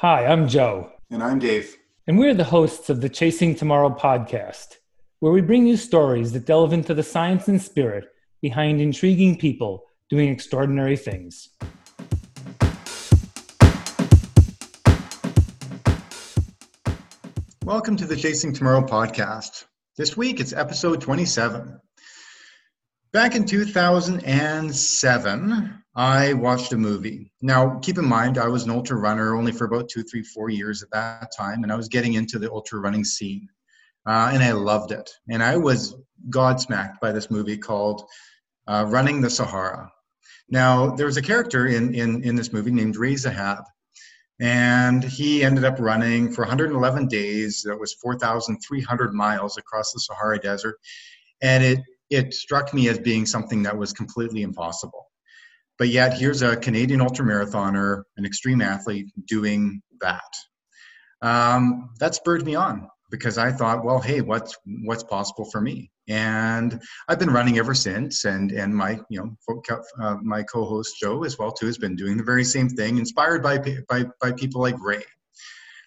Hi, I'm Joe. And I'm Dave. And we're the hosts of the Chasing Tomorrow podcast, where we bring you stories that delve into the science and spirit behind intriguing people doing extraordinary things. Welcome to the Chasing Tomorrow podcast. This week it's episode 27. Back in 2007, I watched a movie. Now, keep in mind, I was an ultra runner only for about two, three, four years at that time, and I was getting into the ultra running scene. Uh, and I loved it. And I was godsmacked by this movie called uh, Running the Sahara. Now, there was a character in, in, in this movie named Ray Zahab, and he ended up running for 111 days. That was 4,300 miles across the Sahara Desert. And it it struck me as being something that was completely impossible. But yet, here's a Canadian ultramarathoner, an extreme athlete, doing that. Um, that spurred me on because I thought, well, hey, what's what's possible for me? And I've been running ever since. And and my you know uh, my co-host Joe as well too has been doing the very same thing, inspired by by by people like Ray.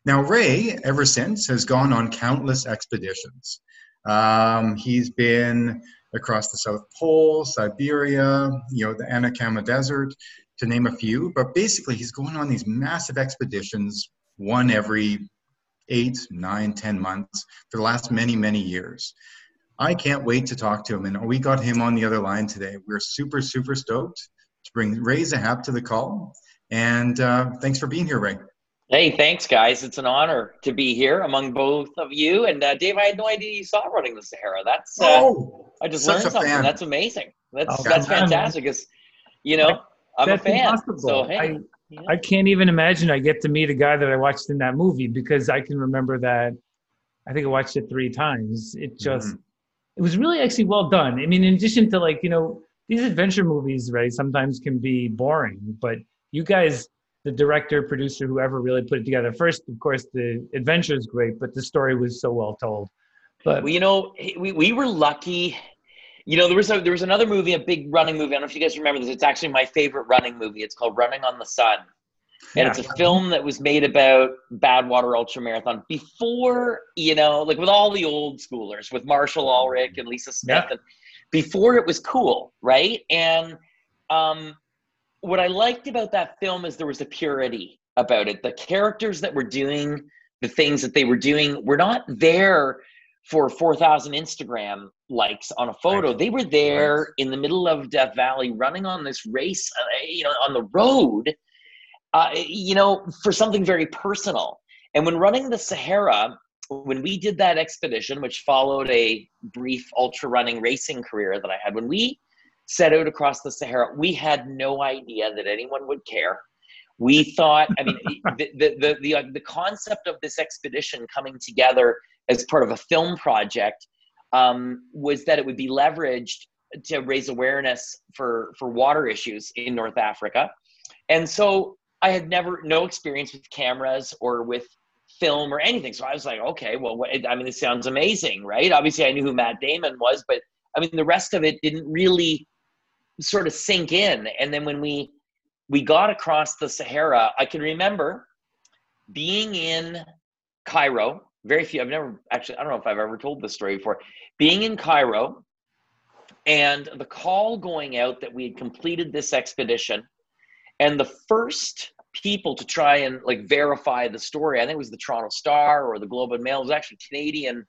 Now Ray, ever since, has gone on countless expeditions. Um, he's been across the South Pole, Siberia, you know, the Atacama Desert, to name a few. But basically, he's going on these massive expeditions, one every eight, nine, ten months for the last many, many years. I can't wait to talk to him. And we got him on the other line today. We're super, super stoked to bring Ray Zahab to the call. And uh, thanks for being here, Ray. Hey, thanks, guys. It's an honor to be here among both of you. And uh, Dave, I had no idea you saw Running the Sahara. That's uh, oh, I just learned something. Fan. That's amazing. That's oh, that's fantastic. Because you know I'm that's a fan. Impossible. So hey, I, yeah. I can't even imagine I get to meet a guy that I watched in that movie because I can remember that. I think I watched it three times. It just mm-hmm. it was really actually well done. I mean, in addition to like you know these adventure movies, right? Sometimes can be boring, but you guys the director, producer, whoever really put it together. First, of course, the adventure is great, but the story was so well told. But well, you know, we, we were lucky. You know, there was a, there was another movie, a big running movie. I don't know if you guys remember this. It's actually my favorite running movie. It's called Running on the Sun. And yeah. it's a film that was made about Badwater Ultra Marathon before, you know, like with all the old schoolers, with Marshall Ulrich and Lisa Smith, yeah. and before it was cool, right? And um, what I liked about that film is there was a purity about it. The characters that were doing the things that they were doing were not there for 4,000 Instagram likes on a photo. Right. They were there right. in the middle of Death Valley running on this race, uh, you know, on the road, uh, you know, for something very personal. And when running the Sahara, when we did that expedition, which followed a brief ultra running racing career that I had, when we set out across the Sahara. We had no idea that anyone would care. We thought, I mean, the, the, the, the, uh, the, concept of this expedition coming together as part of a film project um, was that it would be leveraged to raise awareness for, for water issues in North Africa. And so I had never, no experience with cameras or with film or anything. So I was like, okay, well, what, I mean, this sounds amazing, right? Obviously, I knew who Matt Damon was, but I mean, the rest of it didn't really sort of sink in. And then when we we got across the Sahara, I can remember being in Cairo. Very few. I've never actually. I don't know if I've ever told this story before. Being in Cairo, and the call going out that we had completed this expedition, and the first people to try and like verify the story. I think it was the Toronto Star or the Globe and Mail. It was actually Canadian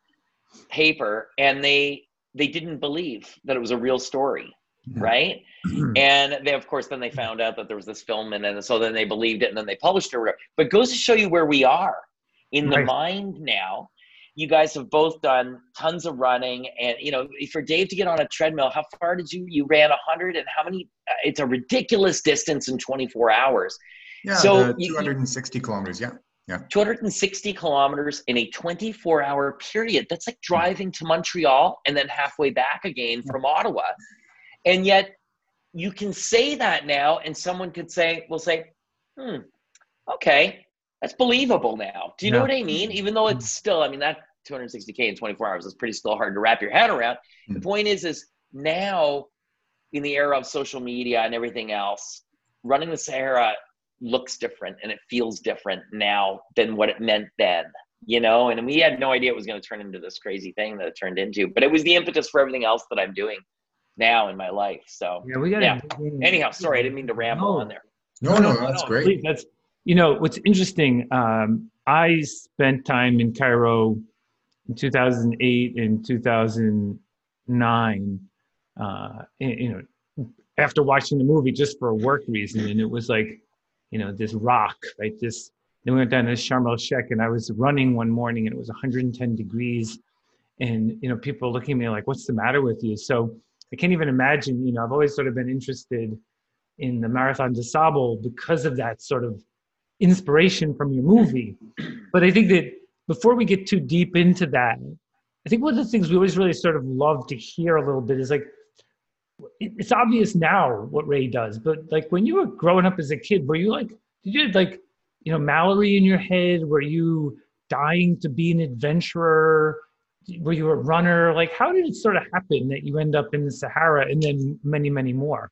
paper, and they they didn't believe that it was a real story yeah. right? and they, of course, then they found out that there was this film, and then so then they believed it, and then they published it. But it goes to show you where we are in the right. mind now. You guys have both done tons of running, and you know, for Dave to get on a treadmill, how far did you you ran hundred, and how many? Uh, it's a ridiculous distance in twenty four hours. Yeah, so two hundred and sixty kilometers. Yeah. Yeah. 260 kilometers in a 24 hour period. That's like driving to Montreal and then halfway back again from Ottawa. And yet you can say that now, and someone could say, will say, hmm, okay, that's believable now. Do you yeah. know what I mean? Even though it's still, I mean, that 260K in 24 hours is pretty still hard to wrap your head around. Mm-hmm. The hmm. point is, is now in the era of social media and everything else, running the Sahara looks different and it feels different now than what it meant then you know and we had no idea it was going to turn into this crazy thing that it turned into but it was the impetus for everything else that i'm doing now in my life so yeah we got yeah. anyhow sorry i didn't mean to ramble no. on there no no, no that's no, great please, that's you know what's interesting um, i spent time in cairo in 2008 and 2009 uh, you know after watching the movie just for a work reason and it was like you know this rock right this then we went down to Sharm el Sheikh and I was running one morning and it was 110 degrees. And, you know, people looking at me like, what's the matter with you? So I can't even imagine, you know, I've always sort of been interested in the Marathon des Sables because of that sort of inspiration from your movie. But I think that before we get too deep into that, I think one of the things we always really sort of love to hear a little bit is like, it's obvious now what Ray does, but like when you were growing up as a kid, were you like, did you like you know Mallory in your head? Were you dying to be an adventurer? Were you a runner? Like, how did it sort of happen that you end up in the Sahara and then many, many more?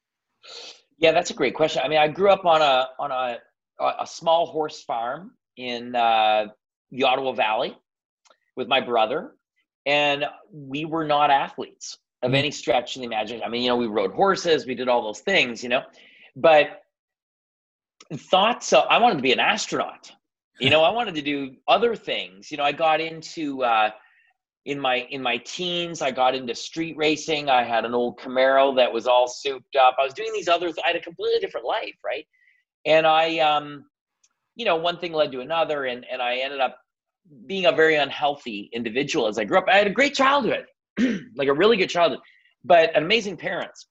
Yeah, that's a great question. I mean, I grew up on a on a a small horse farm in uh, the Ottawa Valley with my brother, and we were not athletes of mm. any stretch of the imagination. I mean, you know, we rode horses, we did all those things, you know, but thought so. I wanted to be an astronaut. You know, I wanted to do other things. You know, I got into uh, in my in my teens. I got into street racing. I had an old Camaro that was all souped up. I was doing these other. Th- I had a completely different life, right? And I, um, you know, one thing led to another, and and I ended up being a very unhealthy individual as I grew up. I had a great childhood, like a really good childhood, but amazing parents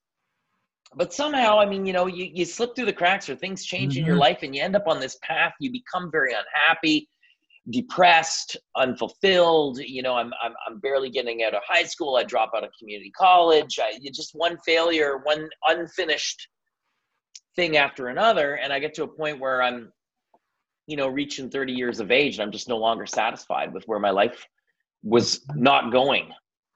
but somehow i mean you know you, you slip through the cracks or things change mm-hmm. in your mm-hmm. life and you end up on this path you become very unhappy depressed unfulfilled you know i'm i'm, I'm barely getting out of high school i drop out of community college I, just one failure one unfinished thing after another and i get to a point where i'm you know reaching 30 years of age and i'm just no longer satisfied with where my life was not going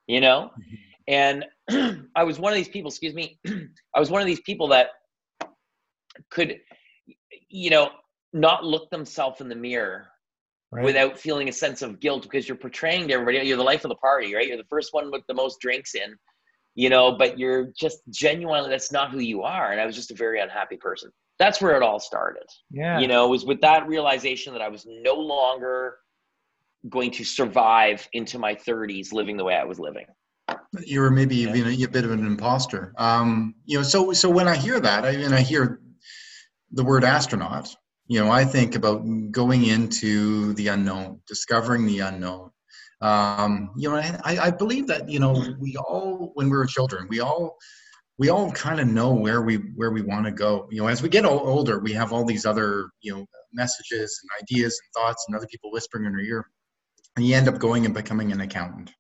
you know mm-hmm. And I was one of these people, excuse me, I was one of these people that could, you know, not look themselves in the mirror right. without feeling a sense of guilt because you're portraying to everybody, you're the life of the party, right? You're the first one with the most drinks in, you know, but you're just genuinely, that's not who you are. And I was just a very unhappy person. That's where it all started. Yeah. You know, it was with that realization that I was no longer going to survive into my 30s living the way I was living you were maybe even a, a, bit of an imposter. Um, you know, so so when I hear that, I mean, I hear the word astronaut, you know, I think about going into the unknown, discovering the unknown. Um, you know, I, I believe that you know we all, when we were children, we all we all kind of know where we where we want to go. You know, as we get older, we have all these other you know messages and ideas and thoughts and other people whispering in our ear, and you end up going and becoming an accountant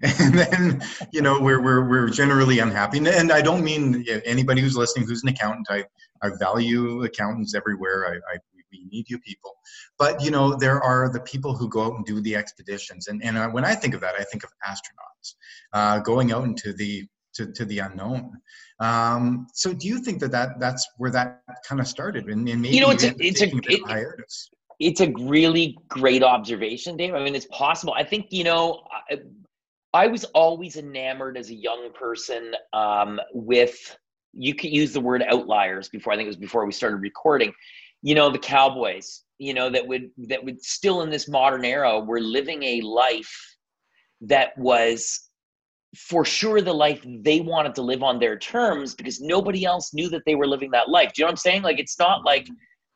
and then you know we're, we're, we're generally unhappy. And i don't mean anybody who's listening who's an accountant. I, I value accountants everywhere. I, I we need you people. But you know there are the people who go out and do the expeditions. And, and when i think of that i think of astronauts uh, going out into the to, to the unknown. Um, so do you think that, that that's where that kind of started? And, and maybe you know it's a, it's a, it, it's a really great observation dave. I mean it's possible. I think you know I was always enamored as a young person um, with you could use the word outliers before I think it was before we started recording. You know, the cowboys, you know, that would that would still in this modern era were living a life that was for sure the life they wanted to live on their terms because nobody else knew that they were living that life. Do you know what I'm saying? Like it's not like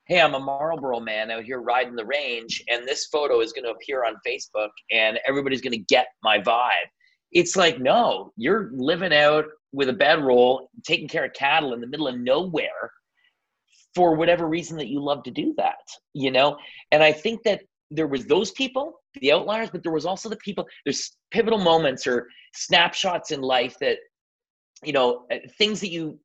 hey, I'm a Marlboro man out here riding the range, and this photo is going to appear on Facebook, and everybody's going to get my vibe. It's like, no, you're living out with a bedroll, taking care of cattle in the middle of nowhere for whatever reason that you love to do that, you know? And I think that there was those people, the outliers, but there was also the people, there's pivotal moments or snapshots in life that, you know, uh, things that you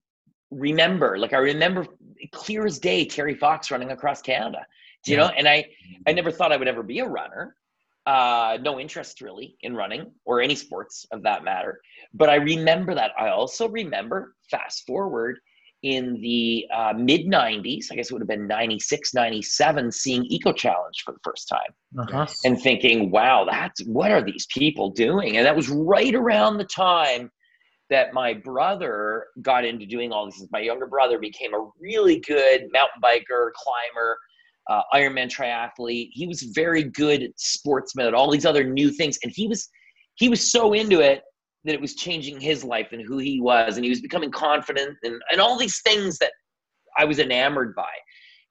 remember like i remember clear as day terry fox running across canada Do you yeah. know and i i never thought i would ever be a runner uh no interest really in running or any sports of that matter but i remember that i also remember fast forward in the uh, mid 90s, I guess it would have been 96, 97, seeing Eco Challenge for the first time uh-huh. and thinking, wow, that's what are these people doing? And that was right around the time that my brother got into doing all this. My younger brother became a really good mountain biker, climber, uh, Ironman triathlete. He was very good at sportsman at all these other new things, and he was he was so into it that it was changing his life and who he was, and he was becoming confident and, and all these things that I was enamored by.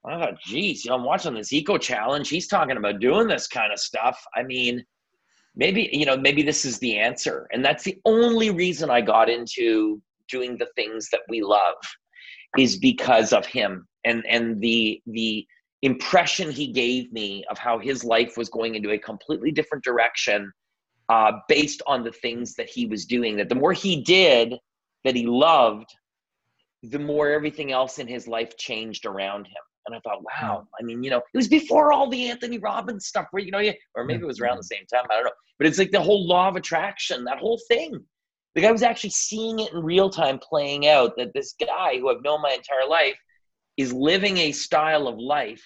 I thought, geez, you know, I'm watching this eco challenge. He's talking about doing this kind of stuff. I mean, maybe, you know, maybe this is the answer. And that's the only reason I got into doing the things that we love is because of him and and the the impression he gave me of how his life was going into a completely different direction uh, based on the things that he was doing. That the more he did that he loved, the more everything else in his life changed around him. And I thought, wow, I mean, you know, it was before all the Anthony Robbins stuff where, you know, or maybe it was around the mm-hmm. same time. I don't know. But it's like the whole law of attraction, that whole thing. The guy was actually seeing it in real time playing out that this guy who I've known my entire life is living a style of life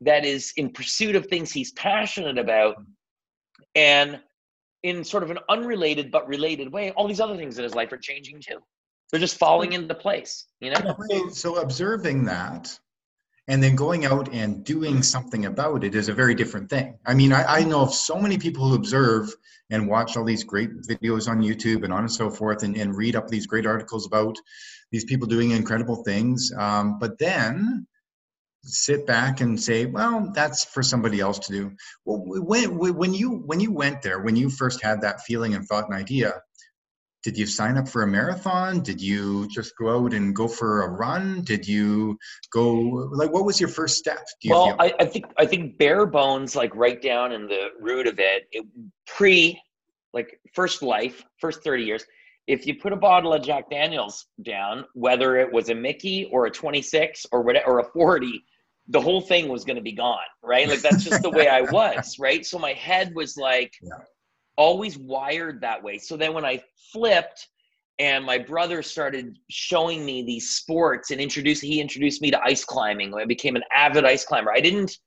that is in pursuit of things he's passionate about. Mm-hmm. And in sort of an unrelated but related way, all these other things in his life are changing too. They're just falling into place, you know? So observing that and then going out and doing something about it is a very different thing. I mean, I, I know of so many people who observe and watch all these great videos on YouTube and on and so forth and, and read up these great articles about these people doing incredible things. Um, but then sit back and say, well, that's for somebody else to do. Well, when, when you when you went there, when you first had that feeling and thought and idea, did you sign up for a marathon? Did you just go out and go for a run? Did you go like what was your first step? well, I, I, think I think bare bones, like right down in the root of it, it pre like first life, first 30 years, if you put a bottle of Jack Daniels down, whether it was a Mickey or a 26 or whatever, or a 40, the whole thing was going to be gone, right? Like that's just the way I was, right? So my head was like yeah. Always wired that way. So then when I flipped and my brother started showing me these sports and introduced he introduced me to ice climbing. I became an avid ice climber. I didn't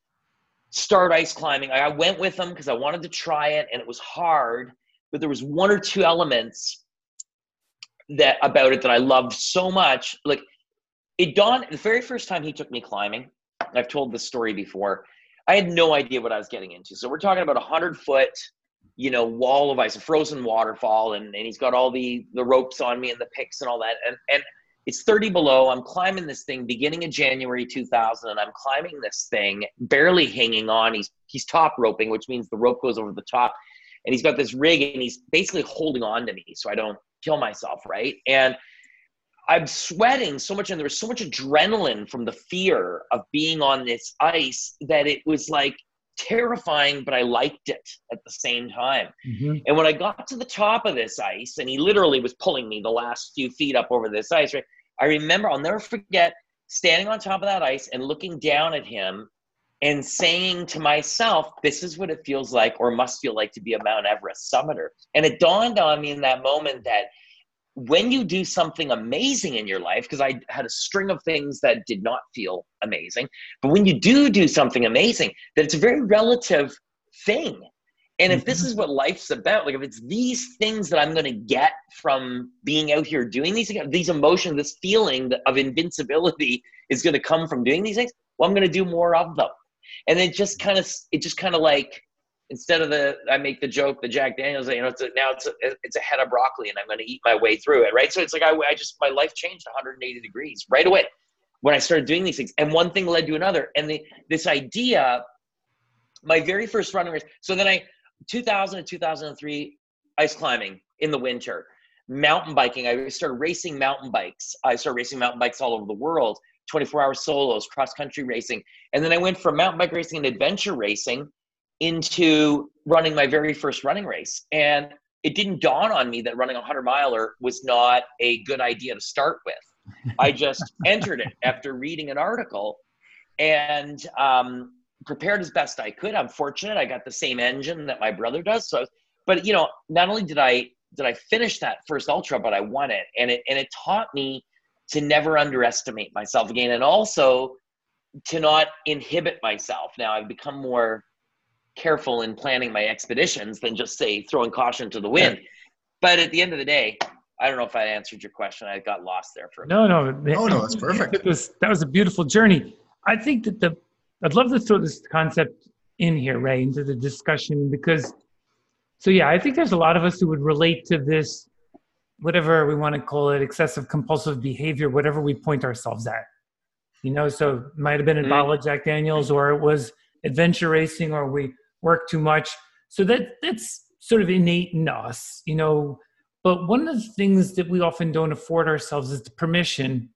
start ice climbing. I went with him because I wanted to try it and it was hard, but there was one or two elements that about it that I loved so much. Like it dawned the very first time he took me climbing I've told this story before. I had no idea what I was getting into. So we're talking about a hundred foot, you know, wall of ice, a frozen waterfall, and, and he's got all the the ropes on me and the picks and all that. And and it's 30 below. I'm climbing this thing beginning of January 2000, and I'm climbing this thing, barely hanging on. He's he's top roping, which means the rope goes over the top, and he's got this rig, and he's basically holding on to me so I don't kill myself, right? And I'm sweating so much, and there was so much adrenaline from the fear of being on this ice that it was like terrifying, but I liked it at the same time. Mm-hmm. And when I got to the top of this ice, and he literally was pulling me the last few feet up over this ice, right? I remember, I'll never forget standing on top of that ice and looking down at him and saying to myself, this is what it feels like or must feel like to be a Mount Everest summiter. And it dawned on me in that moment that when you do something amazing in your life, because I had a string of things that did not feel amazing, but when you do do something amazing, that it's a very relative thing. And if this mm-hmm. is what life's about, like if it's these things that I'm going to get from being out here doing these these emotions, this feeling of invincibility is going to come from doing these things, well, I'm going to do more of them. And it just kind of, it just kind of like instead of the I make the joke the Jack Daniels you know it's a, now it's a, it's a head of broccoli and I'm going to eat my way through it right? So it's like I, I just my life changed 180 degrees right away when I started doing these things. And one thing led to another. And the this idea my very first running race so then I 2000 and 2003 ice climbing in the winter mountain biking. I started racing mountain bikes. I started racing mountain bikes all over the world 24 hour solos cross country racing. And then I went from mountain bike racing and adventure racing into running my very first running race. And it didn't dawn on me that running a 100 miler was not a good idea to start with. I just entered it after reading an article and um, prepared as best I could. I'm fortunate I got the same engine that my brother does. So, but you know, not only did I did I finish that first ultra, but I won it, and it and it taught me to never underestimate myself again and also to not inhibit myself. Now I've become more careful in planning my expeditions than just say throwing caution to the wind. But at the end of the day, I don't know if I answered your question. I got lost there for a no, no. Oh no, that's perfect. That was, that was a beautiful journey. I think that the I'd love to throw this concept in here, Ray, into the discussion because so yeah, I think there's a lot of us who would relate to this, whatever we want to call it, excessive compulsive behavior, whatever we point ourselves at. You know, so it might have been a mm-hmm. bottle of Jack Daniels, or it was adventure racing, or we work too much. So that that's sort of innate in us, you know. But one of the things that we often don't afford ourselves is the permission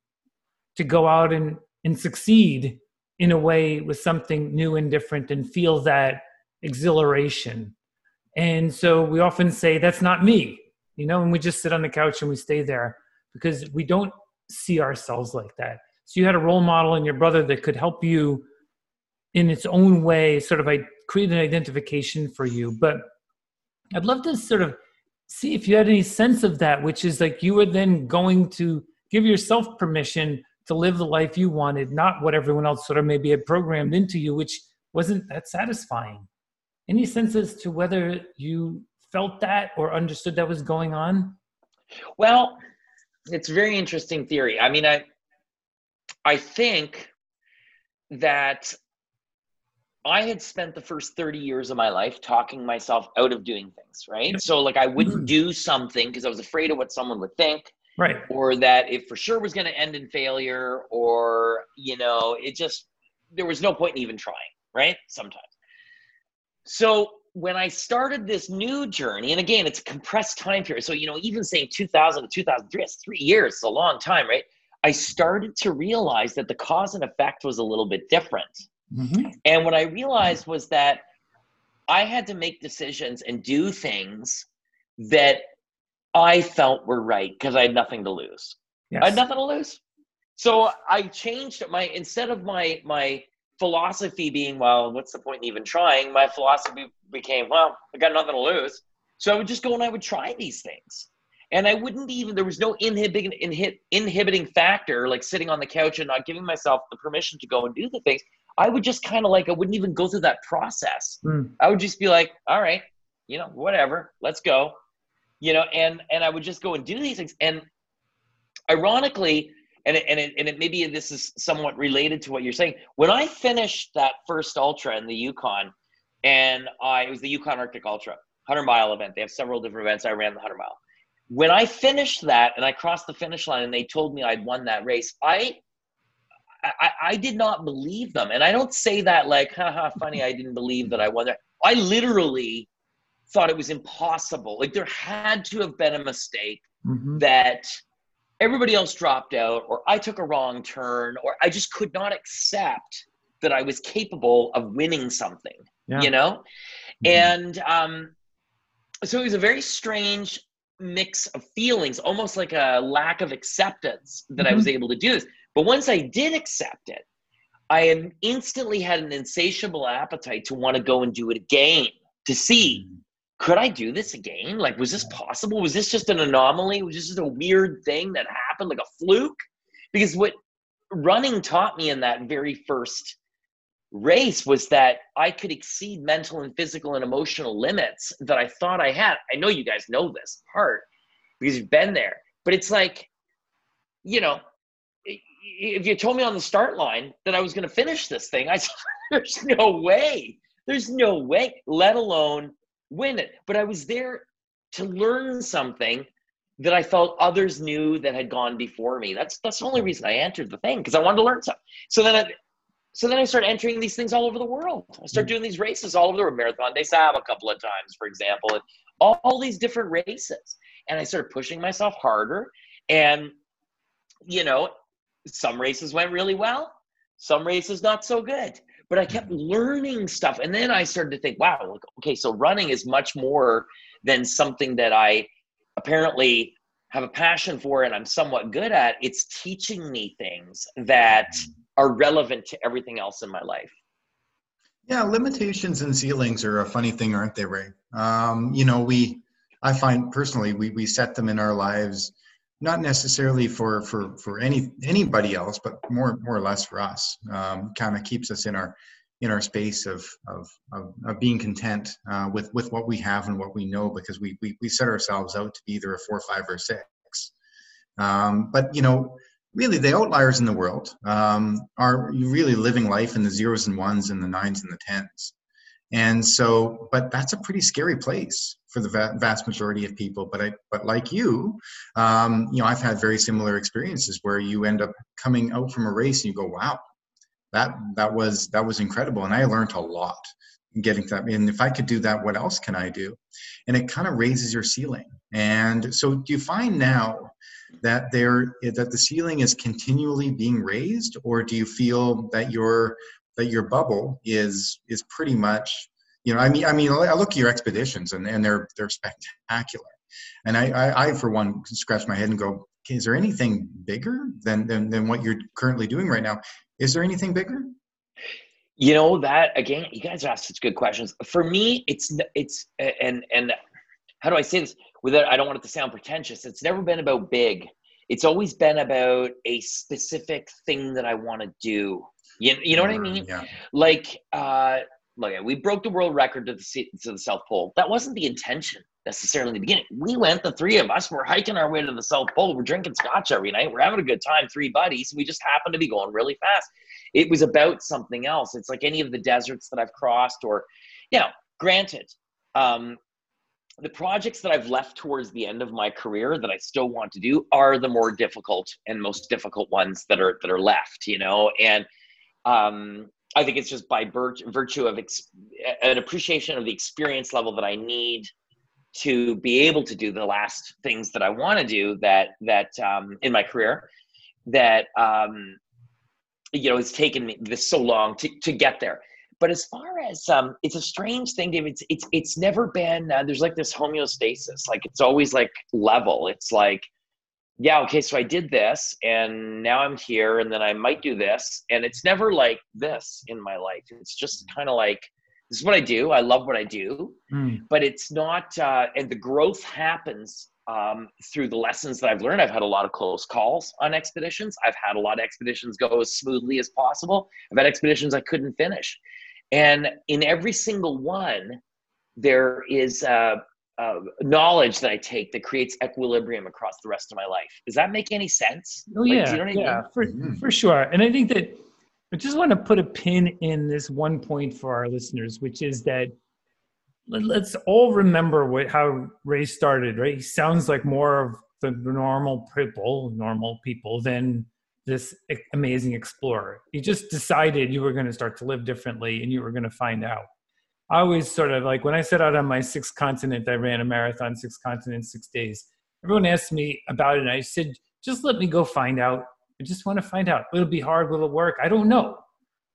to go out and, and succeed in a way with something new and different and feel that exhilaration and so we often say, that's not me, you know, and we just sit on the couch and we stay there because we don't see ourselves like that. So you had a role model in your brother that could help you in its own way, sort of create an identification for you. But I'd love to sort of see if you had any sense of that, which is like you were then going to give yourself permission to live the life you wanted, not what everyone else sort of maybe had programmed into you, which wasn't that satisfying. Any sense as to whether you felt that or understood that was going on? Well, it's very interesting theory. I mean, I I think that I had spent the first 30 years of my life talking myself out of doing things, right? So like I wouldn't mm-hmm. do something because I was afraid of what someone would think. Right. Or that it for sure was going to end in failure or, you know, it just there was no point in even trying, right? Sometimes. So when I started this new journey, and again, it's a compressed time period. So, you know, even saying 2000 to 2003, it's three years, it's a long time, right? I started to realize that the cause and effect was a little bit different. Mm-hmm. And what I realized was that I had to make decisions and do things that I felt were right because I had nothing to lose. Yes. I had nothing to lose. So I changed my instead of my my philosophy being, well, what's the point in even trying? My philosophy became, well, I got nothing to lose. So I would just go and I would try these things. And I wouldn't even, there was no inhibiting, inhib, inhibiting factor, like sitting on the couch and not giving myself the permission to go and do the things. I would just kind of like, I wouldn't even go through that process. Mm. I would just be like, all right, you know, whatever, let's go. You know, and and I would just go and do these things. And ironically, and it, and it, and it maybe this is somewhat related to what you're saying. When I finished that first ultra in the Yukon, and I it was the Yukon Arctic Ultra, 100 mile event. They have several different events. I ran the 100 mile. When I finished that and I crossed the finish line and they told me I'd won that race, I I, I did not believe them. And I don't say that like, haha, funny, I didn't believe that I won that. I literally thought it was impossible. Like there had to have been a mistake mm-hmm. that everybody else dropped out or I took a wrong turn or I just could not accept that I was capable of winning something, yeah. you know? Mm-hmm. And um, so it was a very strange mix of feelings, almost like a lack of acceptance that mm-hmm. I was mm-hmm. able to do this. But once I did accept it, I instantly had an insatiable appetite to want to go and do it again to see could I do this again? Like, was this possible? Was this just an anomaly? Was this just a weird thing that happened, like a fluke? Because what running taught me in that very first race was that I could exceed mental and physical and emotional limits that I thought I had. I know you guys know this part because you've been there, but it's like, you know, if you told me on the start line that I was going to finish this thing, I said, there's no way. There's no way, let alone win it. But I was there to learn something that I felt others knew that had gone before me. That's that's the only reason I entered the thing because I wanted to learn something. So then I, so then I started entering these things all over the world. I started hmm. doing these races all over the world. Marathon des Sables a couple of times, for example, and all, all these different races. And I started pushing myself harder. And you know, some races went really well, some races not so good but I kept learning stuff. And then I started to think, wow, okay, so running is much more than something that I apparently have a passion for and I'm somewhat good at. It's teaching me things that are relevant to everything else in my life. Yeah, limitations and ceilings are a funny thing, aren't they, Ray? Um, you know, we, I find personally, we, we set them in our lives not necessarily for for for any anybody else, but more more or less for us. Um, kind of keeps us in our in our space of of of, of being content uh, with with what we have and what we know, because we we we set ourselves out to be either a four, five, or six. Um, but you know, really, the outliers in the world um, are really living life in the zeros and ones and the nines and the tens. And so, but that's a pretty scary place for the vast majority of people. But I, but like you, um, you know, I've had very similar experiences where you end up coming out from a race and you go, wow, that that was that was incredible, and I learned a lot getting to that. And if I could do that, what else can I do? And it kind of raises your ceiling. And so, do you find now that there that the ceiling is continually being raised, or do you feel that your that your bubble is is pretty much you know i mean i mean i look at your expeditions and, and they're they're spectacular. And I, I, I for one scratch my head and go is there anything bigger than, than than what you're currently doing right now? Is there anything bigger? You know that again you guys ask such good questions. For me it's it's and and how do i say this without i don't want it to sound pretentious. It's never been about big. It's always been about a specific thing that i want to do you, you know what I mean? Yeah. Like, uh, look, we broke the world record to the to the South Pole. That wasn't the intention necessarily in the beginning. We went, the three of us, we're hiking our way to the South Pole. We're drinking scotch every night. We're having a good time, three buddies. We just happened to be going really fast. It was about something else. It's like any of the deserts that I've crossed, or, you know, granted, um, the projects that I've left towards the end of my career that I still want to do are the more difficult and most difficult ones that are that are left, you know, and um, I think it's just by virtue, of ex- an appreciation of the experience level that I need to be able to do the last things that I want to do that that um, in my career that um, you know it's taken me this so long to, to get there. But as far as um, it's a strange thing, David. It's it's it's never been. Uh, there's like this homeostasis. Like it's always like level. It's like yeah, okay, so I did this and now I'm here and then I might do this. And it's never like this in my life. It's just kind of like, this is what I do. I love what I do. Mm. But it's not, uh, and the growth happens um, through the lessons that I've learned. I've had a lot of close calls on expeditions. I've had a lot of expeditions go as smoothly as possible. I've had expeditions I couldn't finish. And in every single one, there is uh, uh, knowledge that I take that creates equilibrium across the rest of my life. Does that make any sense? Oh like, yeah, you know yeah, mean? for mm-hmm. for sure. And I think that I just want to put a pin in this one point for our listeners, which is that let's all remember what how Ray started. Right, he sounds like more of the normal people, normal people, than this amazing explorer. You just decided you were going to start to live differently, and you were going to find out. I always sort of like when I set out on my sixth continent, I ran a marathon, six continents, six days. Everyone asked me about it, and I said, just let me go find out. I just want to find out. It'll be hard, will it work? I don't know,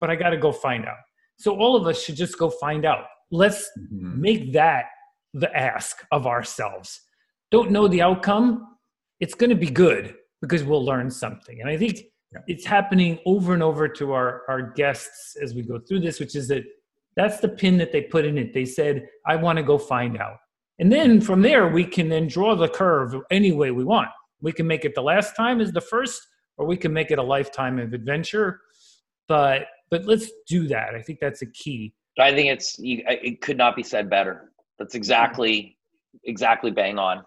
but I got to go find out. So all of us should just go find out. Let's mm-hmm. make that the ask of ourselves. Don't know the outcome. It's going to be good because we'll learn something. And I think yeah. it's happening over and over to our, our guests as we go through this, which is that that's the pin that they put in it. They said, I want to go find out. And then from there, we can then draw the curve any way we want. We can make it the last time as the first, or we can make it a lifetime of adventure. But but let's do that. I think that's a key. I think it's it could not be said better. That's exactly exactly bang on.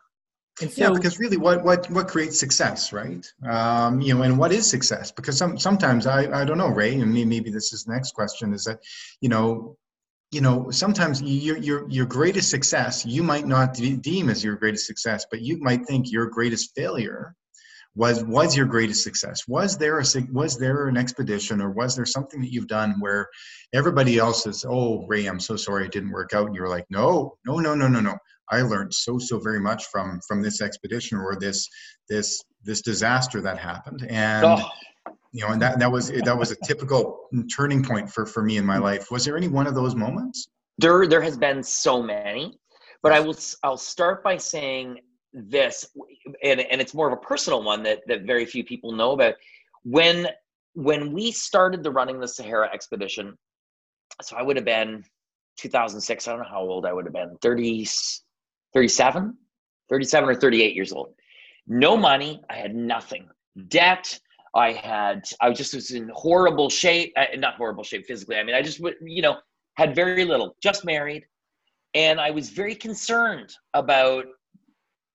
So, yeah, because really, what what what creates success, right? Um, you know, and what is success? Because some sometimes I I don't know, Ray, and maybe this is the next question is that, you know, you know, sometimes your your your greatest success you might not deem as your greatest success, but you might think your greatest failure was was your greatest success. Was there a was there an expedition or was there something that you've done where everybody else is, oh, Ray, I'm so sorry it didn't work out, and you're like, no, no, no, no, no, no I learned so so very much from from this expedition or this this this disaster that happened. And oh. you know and that that was that was a typical turning point for for me in my hmm. life. Was there any one of those moments? There there has been so many but i will i'll start by saying this and, and it's more of a personal one that that very few people know about. When when we started the running the sahara expedition so i would have been 2006 i don't know how old i would have been 30 37, 37 or 38 years old. No money. I had nothing. Debt. I had, I just was in horrible shape, uh, not horrible shape physically. I mean, I just, you know, had very little, just married. And I was very concerned about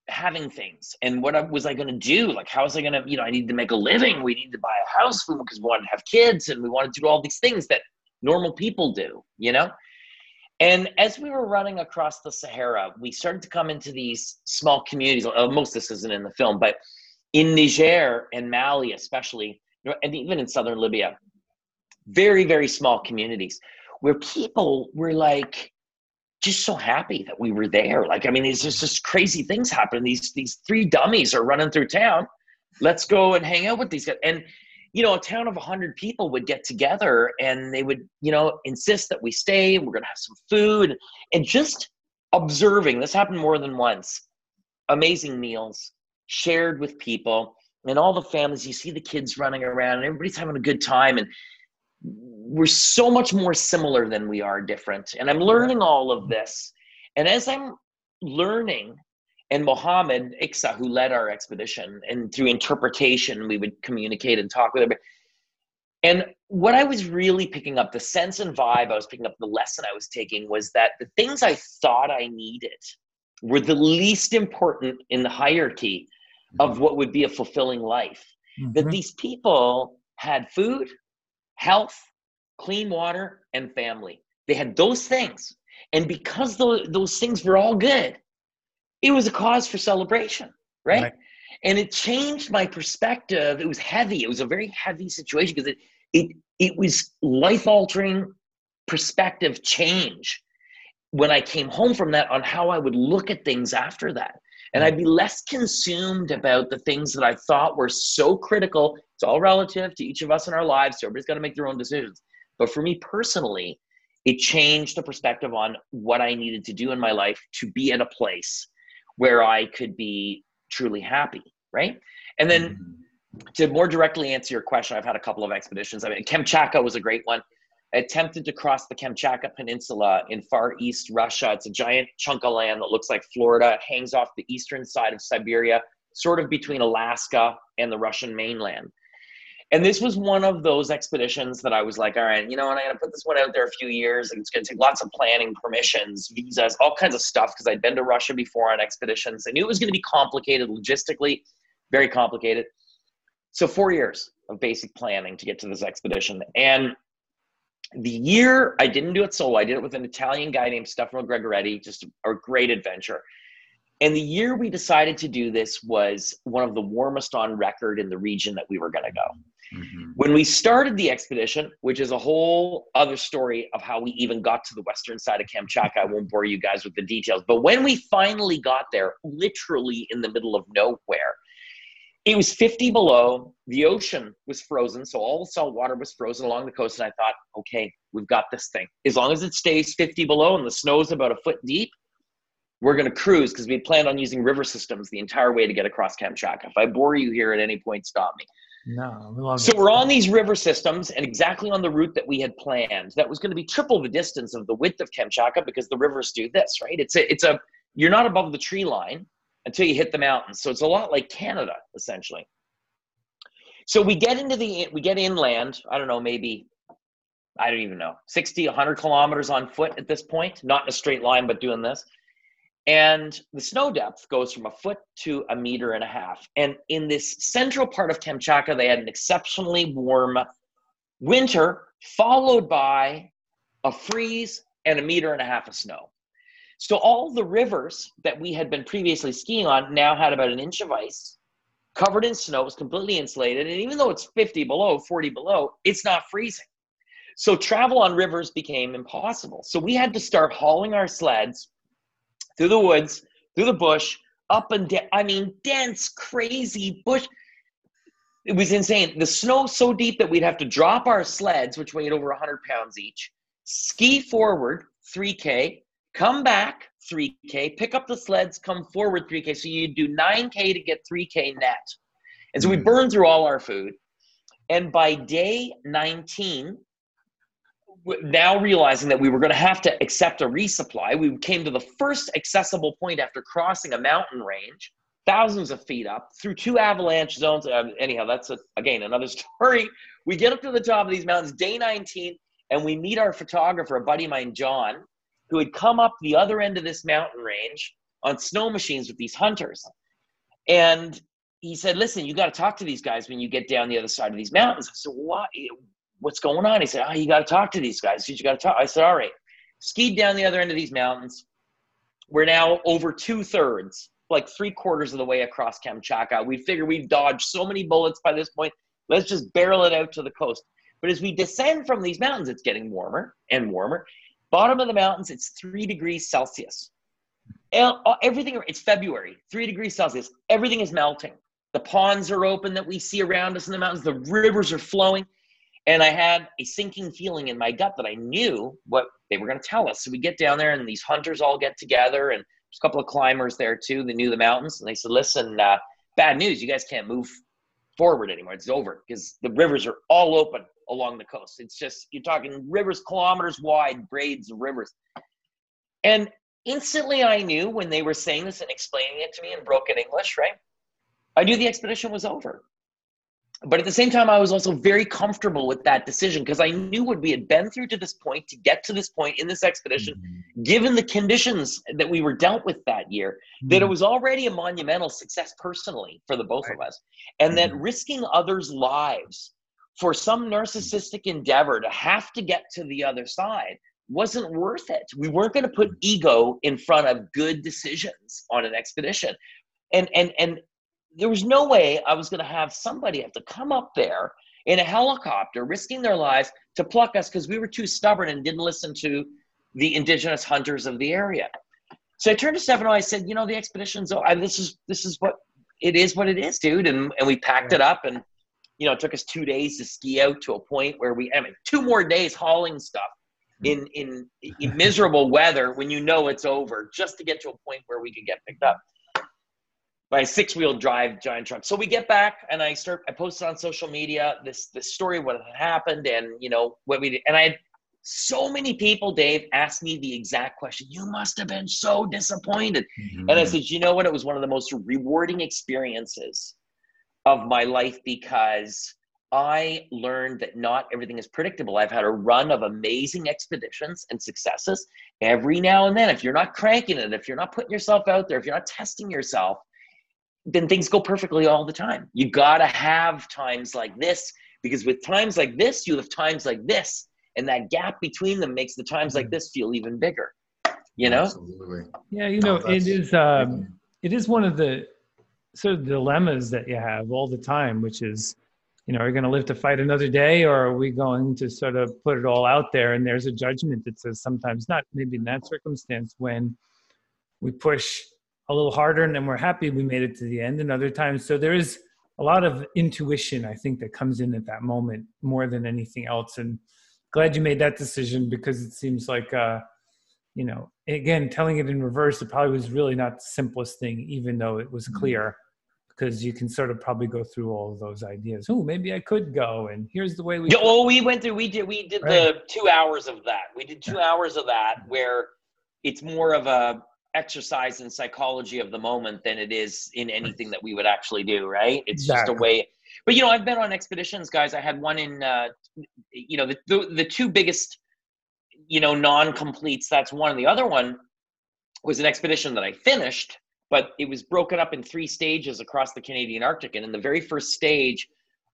having things and what was I going to do? Like, how was I going to, you know, I need to make a living. We need to buy a house because we wanted to have kids and we wanted to do all these things that normal people do, you know? And as we were running across the Sahara, we started to come into these small communities. Most of this isn't in the film, but in Niger and Mali, especially, and even in southern Libya, very, very small communities where people were like, just so happy that we were there. Like, I mean, these just, just crazy things happen. These these three dummies are running through town. Let's go and hang out with these guys. And you know, a town of 100 people would get together and they would, you know, insist that we stay. And we're going to have some food and just observing. This happened more than once. Amazing meals shared with people and all the families. You see the kids running around and everybody's having a good time. And we're so much more similar than we are different. And I'm learning all of this. And as I'm learning, and Mohammed Ixa, who led our expedition, and through interpretation, we would communicate and talk with him. And what I was really picking up, the sense and vibe I was picking up, the lesson I was taking was that the things I thought I needed were the least important in the hierarchy of mm-hmm. what would be a fulfilling life. Mm-hmm. That these people had food, health, clean water, and family. They had those things. And because those, those things were all good, it was a cause for celebration, right? right? And it changed my perspective. It was heavy. It was a very heavy situation because it it it was life altering perspective change when I came home from that on how I would look at things after that. And I'd be less consumed about the things that I thought were so critical. It's all relative to each of us in our lives. So everybody's got to make their own decisions. But for me personally, it changed the perspective on what I needed to do in my life to be at a place where I could be truly happy, right? And then mm-hmm. to more directly answer your question, I've had a couple of expeditions. I mean, Kamchatka was a great one. I attempted to cross the Kamchatka Peninsula in far east Russia. It's a giant chunk of land that looks like Florida, it hangs off the eastern side of Siberia, sort of between Alaska and the Russian mainland. And this was one of those expeditions that I was like, all right, you know what, I'm gonna put this one out there a few years, and it's gonna take lots of planning, permissions, visas, all kinds of stuff, because I'd been to Russia before on expeditions. I knew it was gonna be complicated logistically, very complicated. So four years of basic planning to get to this expedition. And the year I didn't do it solo, I did it with an Italian guy named Stefano Gregoretti, just a great adventure. And the year we decided to do this was one of the warmest on record in the region that we were going to go. Mm-hmm. When we started the expedition, which is a whole other story of how we even got to the western side of Kamchatka, I won't bore you guys with the details. But when we finally got there, literally in the middle of nowhere, it was 50 below. The ocean was frozen. So all the salt water was frozen along the coast. And I thought, okay, we've got this thing. As long as it stays 50 below and the snow's about a foot deep, we're going to cruise because we planned on using river systems the entire way to get across Kamchatka. If I bore you here at any point, stop me. No, so we're on these river systems and exactly on the route that we had planned. That was going to be triple the distance of the width of Kamchatka because the rivers do this, right? It's a, it's a, you're not above the tree line until you hit the mountains. So it's a lot like Canada, essentially. So we get into the, we get inland, I don't know, maybe, I don't even know, 60, 100 kilometers on foot at this point, not in a straight line, but doing this. And the snow depth goes from a foot to a meter and a half. And in this central part of Kamchatka, they had an exceptionally warm winter, followed by a freeze and a meter and a half of snow. So all the rivers that we had been previously skiing on now had about an inch of ice, covered in snow, It was completely insulated. And even though it's 50 below, 40 below, it's not freezing. So travel on rivers became impossible. So we had to start hauling our sleds through the woods, through the bush, up and down. I mean, dense, crazy bush. It was insane. The snow so deep that we'd have to drop our sleds, which weighed over 100 pounds each, ski forward 3K, come back 3K, pick up the sleds, come forward 3K. So you do 9K to get 3K net. And so we hmm. burned through all our food. And by day 19, now realizing that we were going to have to accept a resupply, we came to the first accessible point after crossing a mountain range thousands of feet up through two avalanche zones. Uh, anyhow, that's a, again another story. We get up to the top of these mountains, day 19, and we meet our photographer, a buddy of mine, John, who had come up the other end of this mountain range on snow machines with these hunters. And he said, "Listen, you got to talk to these guys when you get down the other side of these mountains." I said, "What? What's going on?" He said, "Oh, you got to talk to these guys. You got to talk." I said, "All right." Skied down the other end of these mountains. We're now over two thirds, like three quarters of the way across Kamchatka. We figure we've dodged so many bullets by this point. Let's just barrel it out to the coast. But as we descend from these mountains, it's getting warmer and warmer. Bottom of the mountains, it's three degrees Celsius. Uh, everything, it's February, three degrees Celsius. Everything is melting. The ponds are open that we see around us in the mountains. The rivers are flowing. And I had a sinking feeling in my gut that I knew what they were going to tell us. So we get down there, and these hunters all get together, and there's a couple of climbers there too that knew the mountains. And they said, Listen, uh, bad news. You guys can't move forward anymore. It's over because the rivers are all open along the coast. It's just, you're talking rivers kilometers wide, braids of rivers. And instantly I knew when they were saying this and explaining it to me in broken English, right? I knew the expedition was over. But at the same time, I was also very comfortable with that decision because I knew what we had been through to this point to get to this point in this expedition, mm-hmm. given the conditions that we were dealt with that year, mm-hmm. that it mm-hmm. was already a monumental success personally for the both right. of us. And mm-hmm. that risking others' lives for some narcissistic endeavor to have to get to the other side wasn't worth it. We weren't going to put mm-hmm. ego in front of good decisions on an expedition. And and and there was no way I was going to have somebody have to come up there in a helicopter, risking their lives to pluck us because we were too stubborn and didn't listen to the indigenous hunters of the area. So I turned to Stefano. I said, "You know, the expedition's. I, this is this is what it is. What it is, dude." And and we packed it up, and you know, it took us two days to ski out to a point where we. I mean, two more days hauling stuff hmm. in in, in miserable weather when you know it's over, just to get to a point where we could get picked up by a six wheel drive giant truck. So we get back and I start, I posted on social media this, this story, what had happened and, you know, what we did. And I had so many people, Dave, asked me the exact question. You must have been so disappointed. Mm-hmm. And I said, you know what? It was one of the most rewarding experiences of my life because I learned that not everything is predictable. I've had a run of amazing expeditions and successes. Every now and then, if you're not cranking it, if you're not putting yourself out there, if you're not testing yourself, then things go perfectly all the time. You got to have times like this because with times like this, you have times like this, and that gap between them makes the times like mm-hmm. this feel even bigger. You know? Absolutely. Yeah, you know, it is um, it is one of the sort of dilemmas that you have all the time, which is, you know, are you going to live to fight another day, or are we going to sort of put it all out there? And there's a judgment that says sometimes not. Maybe in that circumstance, when we push a little harder and then we're happy we made it to the end and other times. So there is a lot of intuition i think that comes in at that moment more than anything else and glad you made that decision because it seems like uh you know again telling it in reverse it probably was really not the simplest thing even though it was mm-hmm. clear because you can sort of probably go through all of those ideas. Oh maybe i could go and here's the way we yeah, oh we went through we did we did right. the two hours of that. We did two hours of that where it's more of a exercise in psychology of the moment than it is in anything that we would actually do right? It's exactly. just a way but you know i've been on expeditions guys. I had one in uh you know the, the, the two biggest you know non-completes that's one. And the other one was an expedition that i finished but it was broken up in three stages across the canadian arctic. And in the very first stage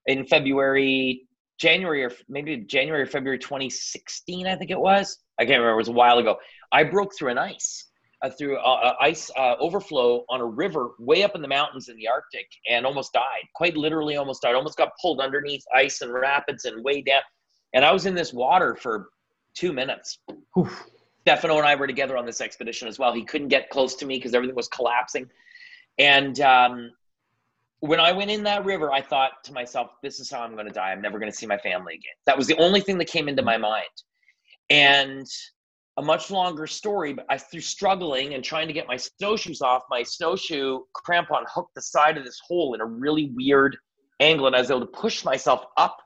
in february january or maybe january or february 2016 i think it was. I can't remember it was a while ago. I broke through an ice uh, through uh, ice uh, overflow on a river way up in the mountains in the Arctic and almost died. Quite literally, almost died. Almost got pulled underneath ice and rapids and way down. And I was in this water for two minutes. Oof. Stefano and I were together on this expedition as well. He couldn't get close to me because everything was collapsing. And um, when I went in that river, I thought to myself, this is how I'm going to die. I'm never going to see my family again. That was the only thing that came into my mind. And a much longer story, but I through struggling and trying to get my snowshoes off, my snowshoe crampon hooked the side of this hole in a really weird angle, and I was able to push myself up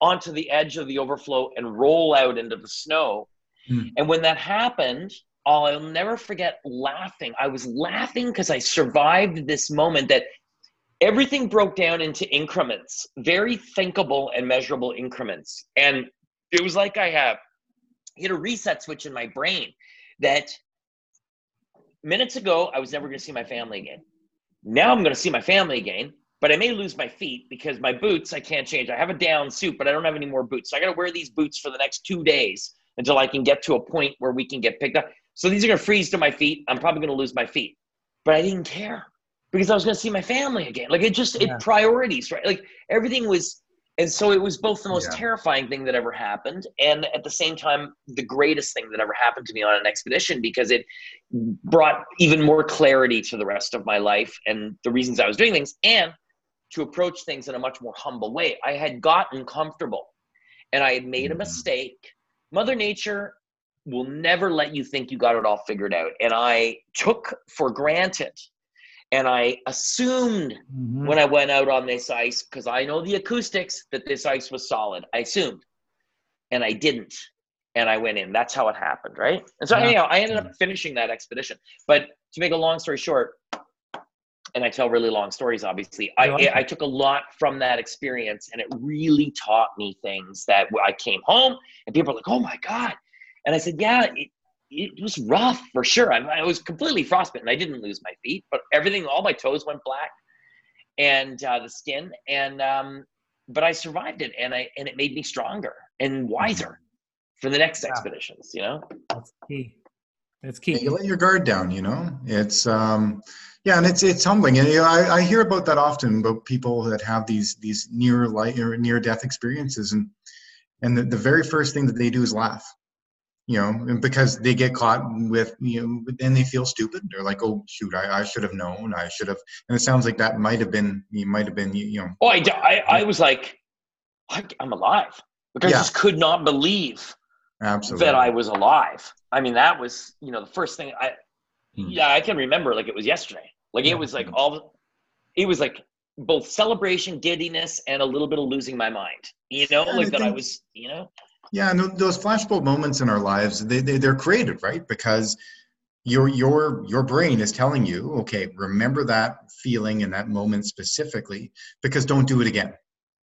onto the edge of the overflow and roll out into the snow. Mm. And when that happened, I'll never forget laughing. I was laughing because I survived this moment that everything broke down into increments, very thinkable and measurable increments. And it was like I have hit a reset switch in my brain that minutes ago I was never going to see my family again. Now I'm going to see my family again, but I may lose my feet because my boots I can't change. I have a down suit, but I don't have any more boots. So I got to wear these boots for the next two days until I can get to a point where we can get picked up. So these are going to freeze to my feet. I'm probably going to lose my feet, but I didn't care because I was going to see my family again. Like it just yeah. it priorities, right? Like everything was and so it was both the most yeah. terrifying thing that ever happened and at the same time the greatest thing that ever happened to me on an expedition because it brought even more clarity to the rest of my life and the reasons i was doing things and to approach things in a much more humble way i had gotten comfortable and i had made a mm-hmm. mistake mother nature will never let you think you got it all figured out and i took for granted and I assumed mm-hmm. when I went out on this ice, because I know the acoustics, that this ice was solid. I assumed. And I didn't. And I went in. That's how it happened, right? And so, yeah. anyhow, I ended up finishing that expedition. But to make a long story short, and I tell really long stories, obviously, I, I took a lot from that experience and it really taught me things that I came home and people were like, oh my God. And I said, yeah, it, it was rough for sure. I, I, was completely frostbitten. I didn't lose my feet, but everything, all my toes went black, and uh, the skin, and um, but I survived it, and I and it made me stronger and wiser for the next yeah. expeditions. You know, that's key. That's key. You let your guard down. You know, it's um, yeah, and it's it's humbling, and you know, I, I hear about that often about people that have these these near life or near death experiences, and and the, the very first thing that they do is laugh you know, because they get caught with, you know, and they feel stupid. They're like, oh, shoot, I, I should have known. I should have. And it sounds like that might have been, you might have been, you know. Oh, I, I, I was like, I'm alive. Like, yeah. I just could not believe Absolutely. that I was alive. I mean, that was, you know, the first thing I, hmm. yeah, I can remember like it was yesterday. Like it was like all, it was like both celebration, giddiness, and a little bit of losing my mind. You know, yeah, like that think, I was, you know. Yeah, and those flashbulb moments in our lives, they, they they're created, right? Because your your your brain is telling you, okay, remember that feeling in that moment specifically, because don't do it again.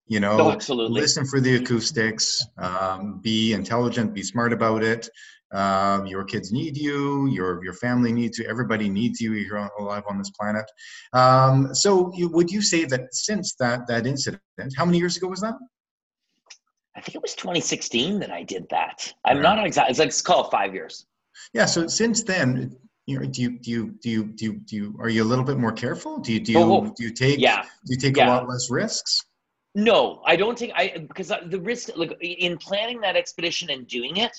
You know, oh, absolutely. Listen for the acoustics. Um, be intelligent. Be smart about it. Um, your kids need you. Your your family needs you. Everybody needs you. You're alive on this planet. Um, so, you, would you say that since that that incident, how many years ago was that? I think it was 2016 that I did that. I'm right. not exactly. It's like it's called five years. Yeah. So since then, you know, do you do you do you do you, do you are you a little bit more careful? Do you do you oh, oh. do you take yeah. do you take yeah. a lot less risks? No, I don't take I because the risk like in planning that expedition and doing it,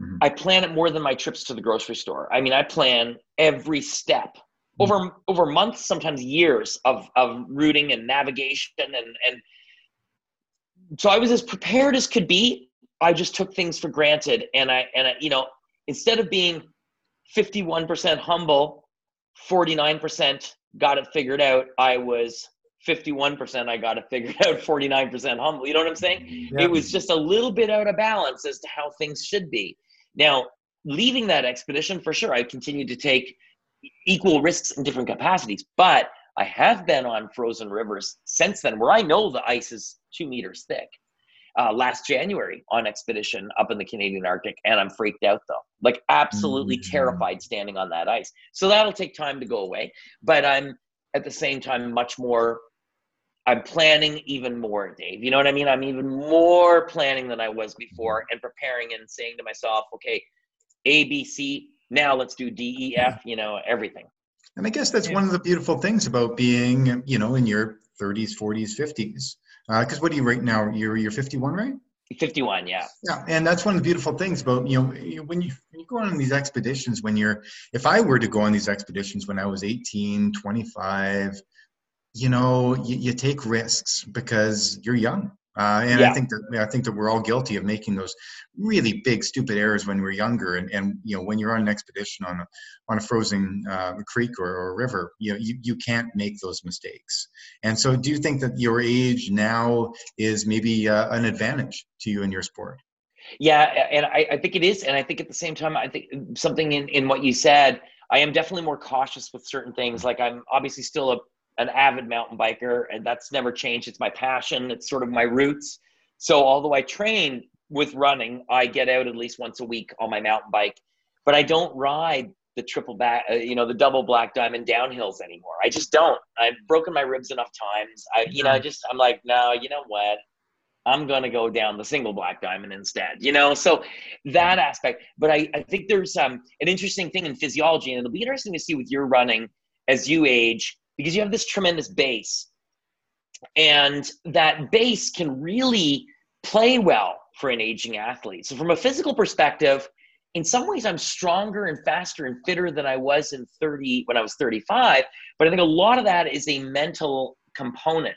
mm-hmm. I plan it more than my trips to the grocery store. I mean, I plan every step mm-hmm. over over months, sometimes years of of routing and navigation and and so I was as prepared as could be. I just took things for granted, and I and I, you know, instead of being 51% humble, 49% got it figured out. I was 51% I got it figured out, 49% humble. You know what I'm saying? Yeah. It was just a little bit out of balance as to how things should be. Now, leaving that expedition, for sure, I continued to take equal risks in different capacities, but I have been on frozen rivers since then where I know the ice is two meters thick. Uh, last January on expedition up in the Canadian Arctic, and I'm freaked out though, like absolutely mm-hmm. terrified standing on that ice. So that'll take time to go away, but I'm at the same time much more. I'm planning even more, Dave. You know what I mean? I'm even more planning than I was before, and preparing and saying to myself, okay, A, B, C. Now let's do D, E, F. You know everything. And I guess that's yeah. one of the beautiful things about being, you know, in your 30s, 40s, 50s. Because uh, what are you right now? You're you're 51, right? 51, yeah. Yeah, and that's one of the beautiful things about you know when you when you go on these expeditions. When you're, if I were to go on these expeditions when I was 18, 25, you know, you, you take risks because you're young uh, and yeah. I think that I think that we're all guilty of making those really big, stupid errors when we're younger. And, and you know, when you're on an expedition on a on a frozen uh, creek or, or, a river, you know, you, you can't make those mistakes. And so, do you think that your age now is maybe uh, an advantage to you in your sport? Yeah, and I, I think it is, and I think at the same time, I think something in in what you said, I am definitely more cautious with certain things. Like I'm obviously still a an avid mountain biker, and that's never changed. It's my passion. It's sort of my roots. So although I train with running, I get out at least once a week on my mountain bike, but I don't ride the triple back, uh, you know, the double black diamond downhills anymore. I just don't. I've broken my ribs enough times. I, you know, I just, I'm like, no, you know what? I'm going to go down the single black diamond instead, you know? So that aspect, but I, I think there's um, an interesting thing in physiology and it'll be interesting to see with your running as you age, because you have this tremendous base and that base can really play well for an aging athlete. So from a physical perspective, in some ways I'm stronger and faster and fitter than I was in 30 when I was 35, but I think a lot of that is a mental component.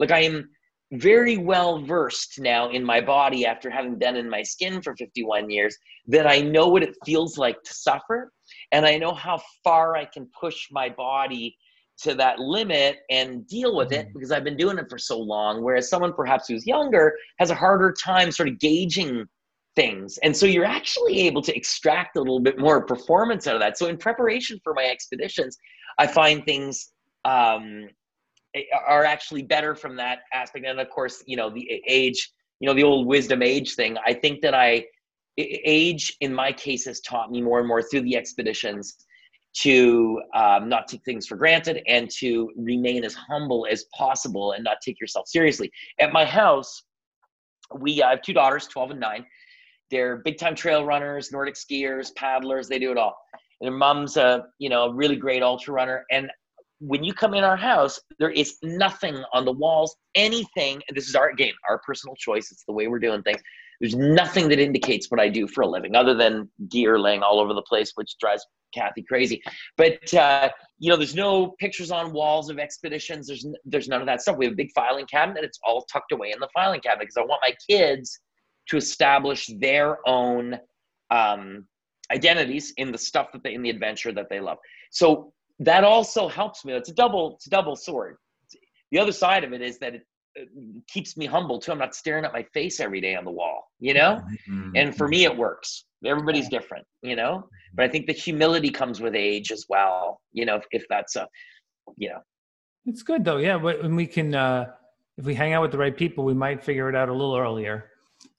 Like I am very well versed now in my body after having been in my skin for 51 years that I know what it feels like to suffer and I know how far I can push my body to that limit and deal with it mm-hmm. because I've been doing it for so long. Whereas someone perhaps who's younger has a harder time sort of gauging things. And so you're actually able to extract a little bit more performance out of that. So in preparation for my expeditions, I find things um, are actually better from that aspect. And of course, you know, the age, you know, the old wisdom age thing. I think that I, age in my case has taught me more and more through the expeditions to um, not take things for granted and to remain as humble as possible and not take yourself seriously. At my house, we I have two daughters, 12 and 9. They're big time trail runners, Nordic skiers, paddlers, they do it all. And their mom's a, you know, a really great ultra runner. And when you come in our house, there is nothing on the walls, anything. This is our, game, our personal choice. It's the way we're doing things. There's nothing that indicates what I do for a living other than gear laying all over the place, which drives Kathy crazy. But uh, you know, there's no pictures on walls of expeditions. There's there's none of that stuff. We have a big filing cabinet. It's all tucked away in the filing cabinet because I want my kids to establish their own um, identities in the stuff that they in the adventure that they love. So that also helps me. It's a double it's a double sword. The other side of it is that it, keeps me humble too. I'm not staring at my face every day on the wall, you know? Mm-hmm. And for me, it works. Everybody's different, you know? But I think the humility comes with age as well, you know, if, if that's a, you know. It's good though. Yeah. When we can, uh, if we hang out with the right people, we might figure it out a little earlier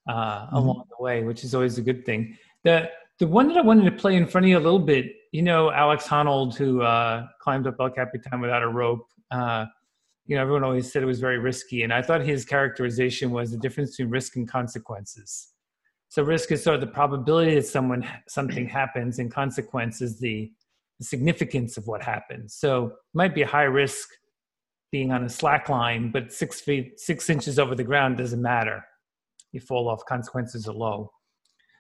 uh, mm-hmm. along the way, which is always a good thing. The, the one that I wanted to play in front of you a little bit, you know, Alex Honnold, who uh, climbed up El Capitan without a rope, uh, you know, everyone always said it was very risky. And I thought his characterization was the difference between risk and consequences. So risk is sort of the probability that someone something happens, and consequence is the, the significance of what happens. So it might be a high risk being on a slack line, but six feet, six inches over the ground doesn't matter. You fall off, consequences are low.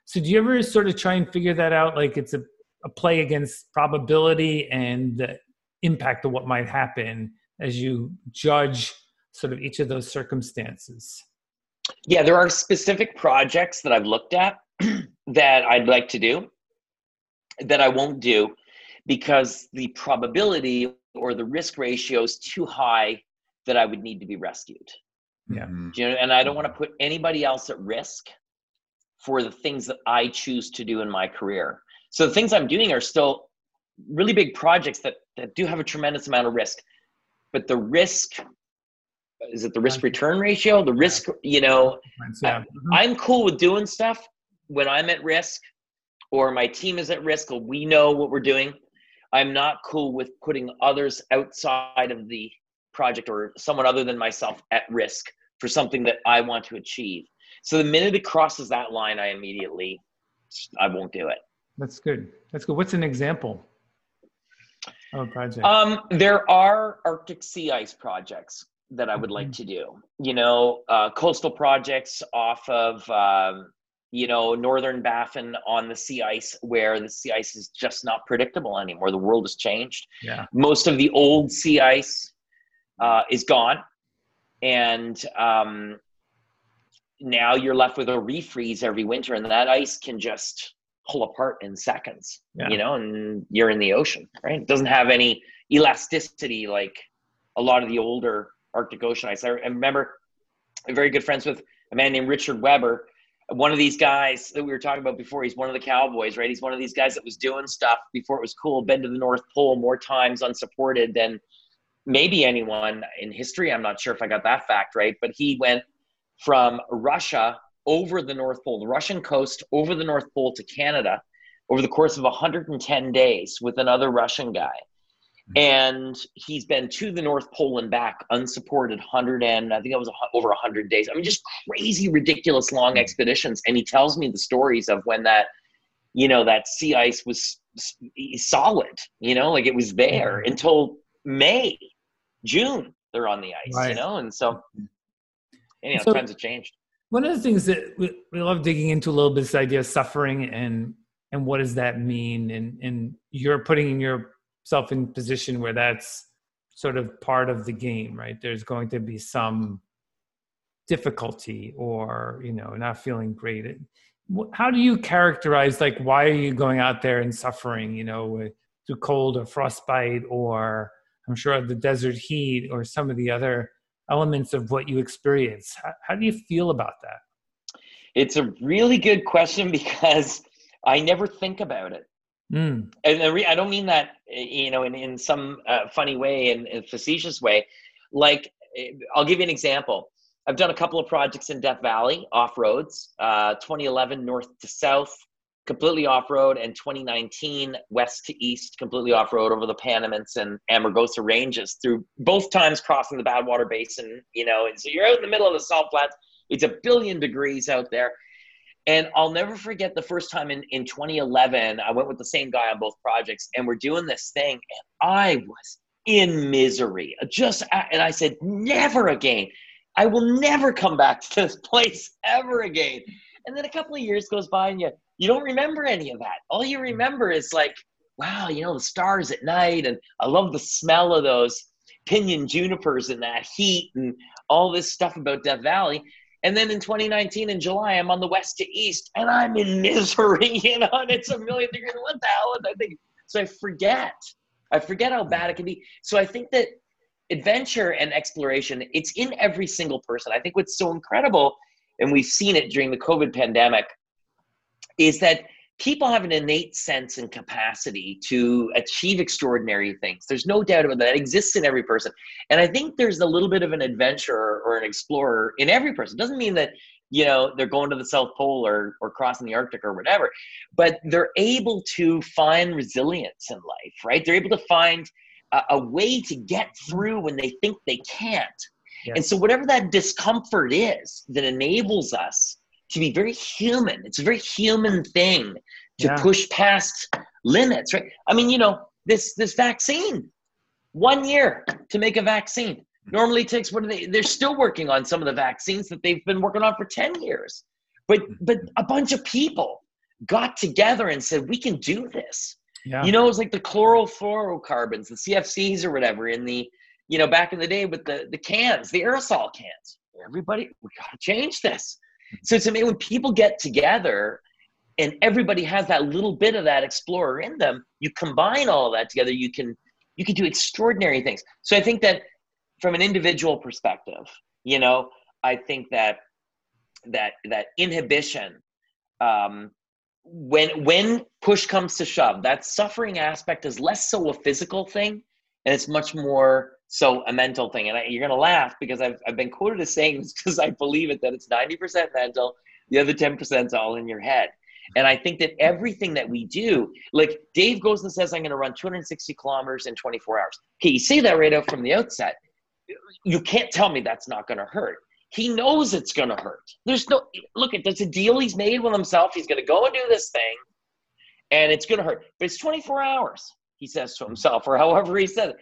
So do you ever sort of try and figure that out? Like it's a, a play against probability and the impact of what might happen as you judge sort of each of those circumstances? Yeah, there are specific projects that I've looked at that I'd like to do that I won't do because the probability or the risk ratio is too high that I would need to be rescued. Yeah. Mm-hmm. You know, and I don't want to put anybody else at risk for the things that I choose to do in my career. So the things I'm doing are still really big projects that, that do have a tremendous amount of risk but the risk is it the risk return ratio? The risk you know yeah. Mm-hmm. i'm cool with doing stuff when i'm at risk or my team is at risk or we know what we're doing. I'm not cool with putting others outside of the project or someone other than myself at risk for something that i want to achieve. So the minute it crosses that line i immediately i won't do it. That's good. That's good. What's an example Oh, project. Um, there are Arctic sea ice projects that I would like mm-hmm. to do. You know, uh, coastal projects off of, um, you know, northern Baffin on the sea ice, where the sea ice is just not predictable anymore. The world has changed. Yeah. Most of the old sea ice uh, is gone, and um, now you're left with a refreeze every winter, and that ice can just pull apart in seconds, yeah. you know, and you're in the ocean, right? It doesn't have any elasticity like a lot of the older Arctic Ocean ice. I remember I'm very good friends with a man named Richard Weber. one of these guys that we were talking about before. He's one of the cowboys, right? He's one of these guys that was doing stuff before it was cool. Been to the North Pole more times unsupported than maybe anyone in history. I'm not sure if I got that fact right, but he went from Russia over the North Pole, the Russian coast over the North Pole to Canada over the course of 110 days with another Russian guy. Mm-hmm. And he's been to the North Pole and back unsupported 100 and I think it was over 100 days. I mean, just crazy, ridiculous long mm-hmm. expeditions. And he tells me the stories of when that, you know, that sea ice was solid, you know, like it was there mm-hmm. until May, June, they're on the ice, right. you know? And so, know, so, times have changed. One of the things that we, we love digging into a little bit is the idea of suffering and and what does that mean? And and you're putting yourself in position where that's sort of part of the game right? There's going to be some difficulty or you know not feeling great. How do you characterize like why are you going out there and suffering you know through cold or frostbite or i'm sure the desert heat or some of the other elements of what you experience how, how do you feel about that it's a really good question because I never think about it. Mm. And I don't mean that, you know, in, in some uh, funny way and, and facetious way. Like, eh, I'll give you an example. I've done a couple of projects in Death Valley, off roads, uh, 2011 north to south, completely off road, and 2019 west to east, completely off road over the Panamints and Amargosa ranges through both times crossing the Badwater Basin, you know. And so you're out in the middle of the salt flats. It's a billion degrees out there. And I'll never forget the first time in, in 2011, I went with the same guy on both projects, and we're doing this thing, and I was in misery. Just uh, and I said, never again. I will never come back to this place ever again. And then a couple of years goes by, and you you don't remember any of that. All you mm. remember is like, wow, you know, the stars at night, and I love the smell of those pinyon junipers and that heat and all this stuff about Death Valley. And then in 2019 in July, I'm on the west to east and I'm in misery, you know, and it's a million degrees. What the hell? I think so I forget. I forget how bad it can be. So I think that adventure and exploration, it's in every single person. I think what's so incredible, and we've seen it during the COVID pandemic, is that people have an innate sense and capacity to achieve extraordinary things. There's no doubt about that. It exists in every person. And I think there's a little bit of an adventurer or an explorer in every person. It doesn't mean that, you know, they're going to the South Pole or, or crossing the Arctic or whatever, but they're able to find resilience in life, right? They're able to find a, a way to get through when they think they can't. And so, whatever that discomfort is that enables us to be very human. It's a very human thing to yeah. push past limits, right? I mean, you know, this this vaccine, one year to make a vaccine. Normally takes what are they? They're still working on some of the vaccines that they've been working on for ten years, but but a bunch of people got together and said we can do this. Yeah. You know, it was like the chlorofluorocarbons, the CFCs or whatever in the, you know, back in the day with the the cans, the aerosol cans. Everybody, we got to change this. So to me, when people get together and everybody has that little bit of that explorer in them, you combine all that together, you can you can do extraordinary things. So I think that from an individual perspective, you know, I think that that that inhibition um, when when push comes to shove, that suffering aspect is less so a physical thing, and it's much more so a mental thing. And I, you're gonna laugh because I've I've been quoted as saying this because I believe it that it's 90% mental, the other 10% is all in your head. And I think that everything that we do, like Dave goes and says, I'm going to run 260 kilometers in 24 hours. Okay, you say that right out from the outset. You can't tell me that's not going to hurt. He knows it's going to hurt. There's no, look, at that's a deal he's made with himself. He's going to go and do this thing, and it's going to hurt. But it's 24 hours, he says to himself, or however he said it.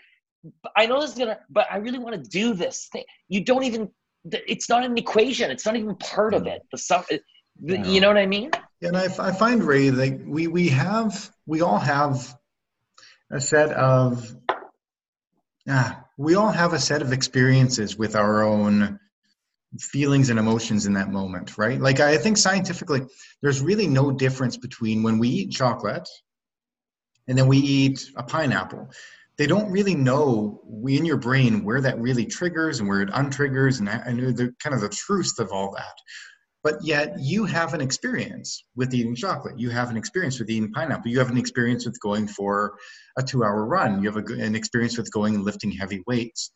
I know this is going to, but I really want to do this thing. You don't even, it's not an equation. It's not even part of mm. it. The stuff, uh, you know what I mean? And I, I find Ray that we we have we all have a set of yeah we all have a set of experiences with our own feelings and emotions in that moment, right? Like I think scientifically, there's really no difference between when we eat chocolate and then we eat a pineapple. They don't really know in your brain where that really triggers and where it untriggers and, and the kind of the truth of all that. But yet you have an experience with eating chocolate. You have an experience with eating pineapple. You have an experience with going for a two hour run. You have a, an experience with going and lifting heavy weights.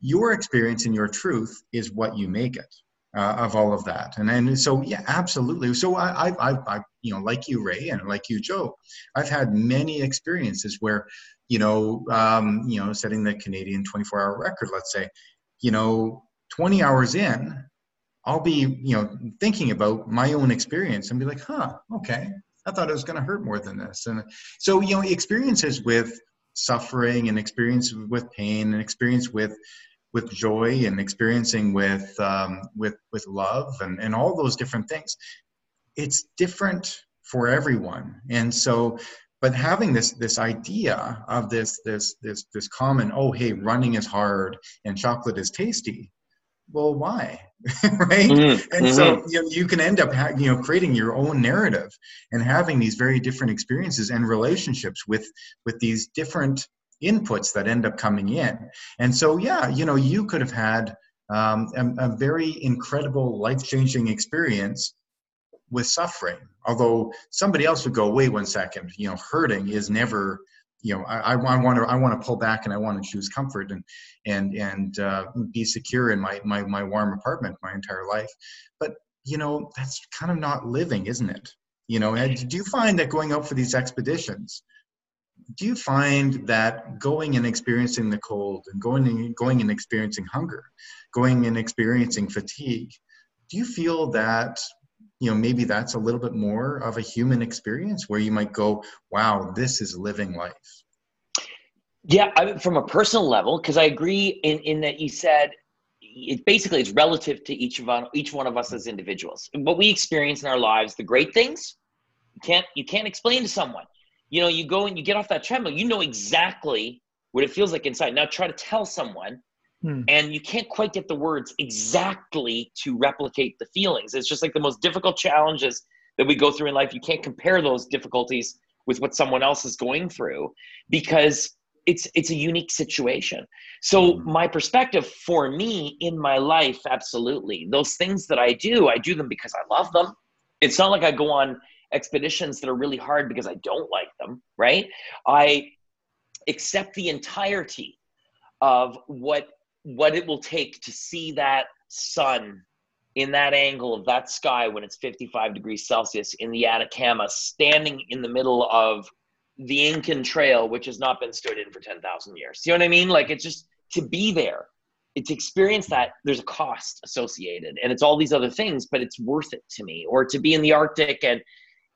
Your experience and your truth is what you make it uh, of all of that. And and so yeah absolutely. So I, I i i you know like you ray and like you joe i've had many experiences where you know um you know setting the canadian 24 hour record let's say you know 20 hours in I'll be, you know, thinking about my own experience and be like, huh, okay, I thought it was going to hurt more than this. And so, you know, experiences with suffering and experience with pain and experience with with joy and experiencing with um, with with love and and all those different things. It's different for everyone, and so. But having this this idea of this this this this common oh hey running is hard and chocolate is tasty well why right mm-hmm. and mm-hmm. so you, know, you can end up ha- you know creating your own narrative and having these very different experiences and relationships with with these different inputs that end up coming in and so yeah you know you could have had um, a, a very incredible life-changing experience with suffering although somebody else would go wait one second you know hurting is never you know, I, I want to I want to pull back and I want to choose comfort and and and uh, be secure in my, my my warm apartment my entire life. But you know, that's kind of not living, isn't it? You know, and do you find that going out for these expeditions? Do you find that going and experiencing the cold and going and going and experiencing hunger, going and experiencing fatigue, do you feel that you know maybe that's a little bit more of a human experience where you might go wow this is living life. Yeah I from a personal level because i agree in, in that you said it basically it's relative to each of us, each one of us as individuals. What we experience in our lives the great things you can't you can't explain to someone. You know you go and you get off that treadmill you know exactly what it feels like inside. Now try to tell someone Hmm. And you can't quite get the words exactly to replicate the feelings. It's just like the most difficult challenges that we go through in life. You can't compare those difficulties with what someone else is going through because it's it's a unique situation. So hmm. my perspective for me in my life, absolutely. Those things that I do, I do them because I love them. It's not like I go on expeditions that are really hard because I don't like them, right? I accept the entirety of what what it will take to see that sun in that angle of that sky when it's 55 degrees Celsius in the Atacama, standing in the middle of the Incan Trail, which has not been stood in for 10,000 years. You know what I mean? Like it's just to be there, to experience that, there's a cost associated and it's all these other things, but it's worth it to me. Or to be in the Arctic and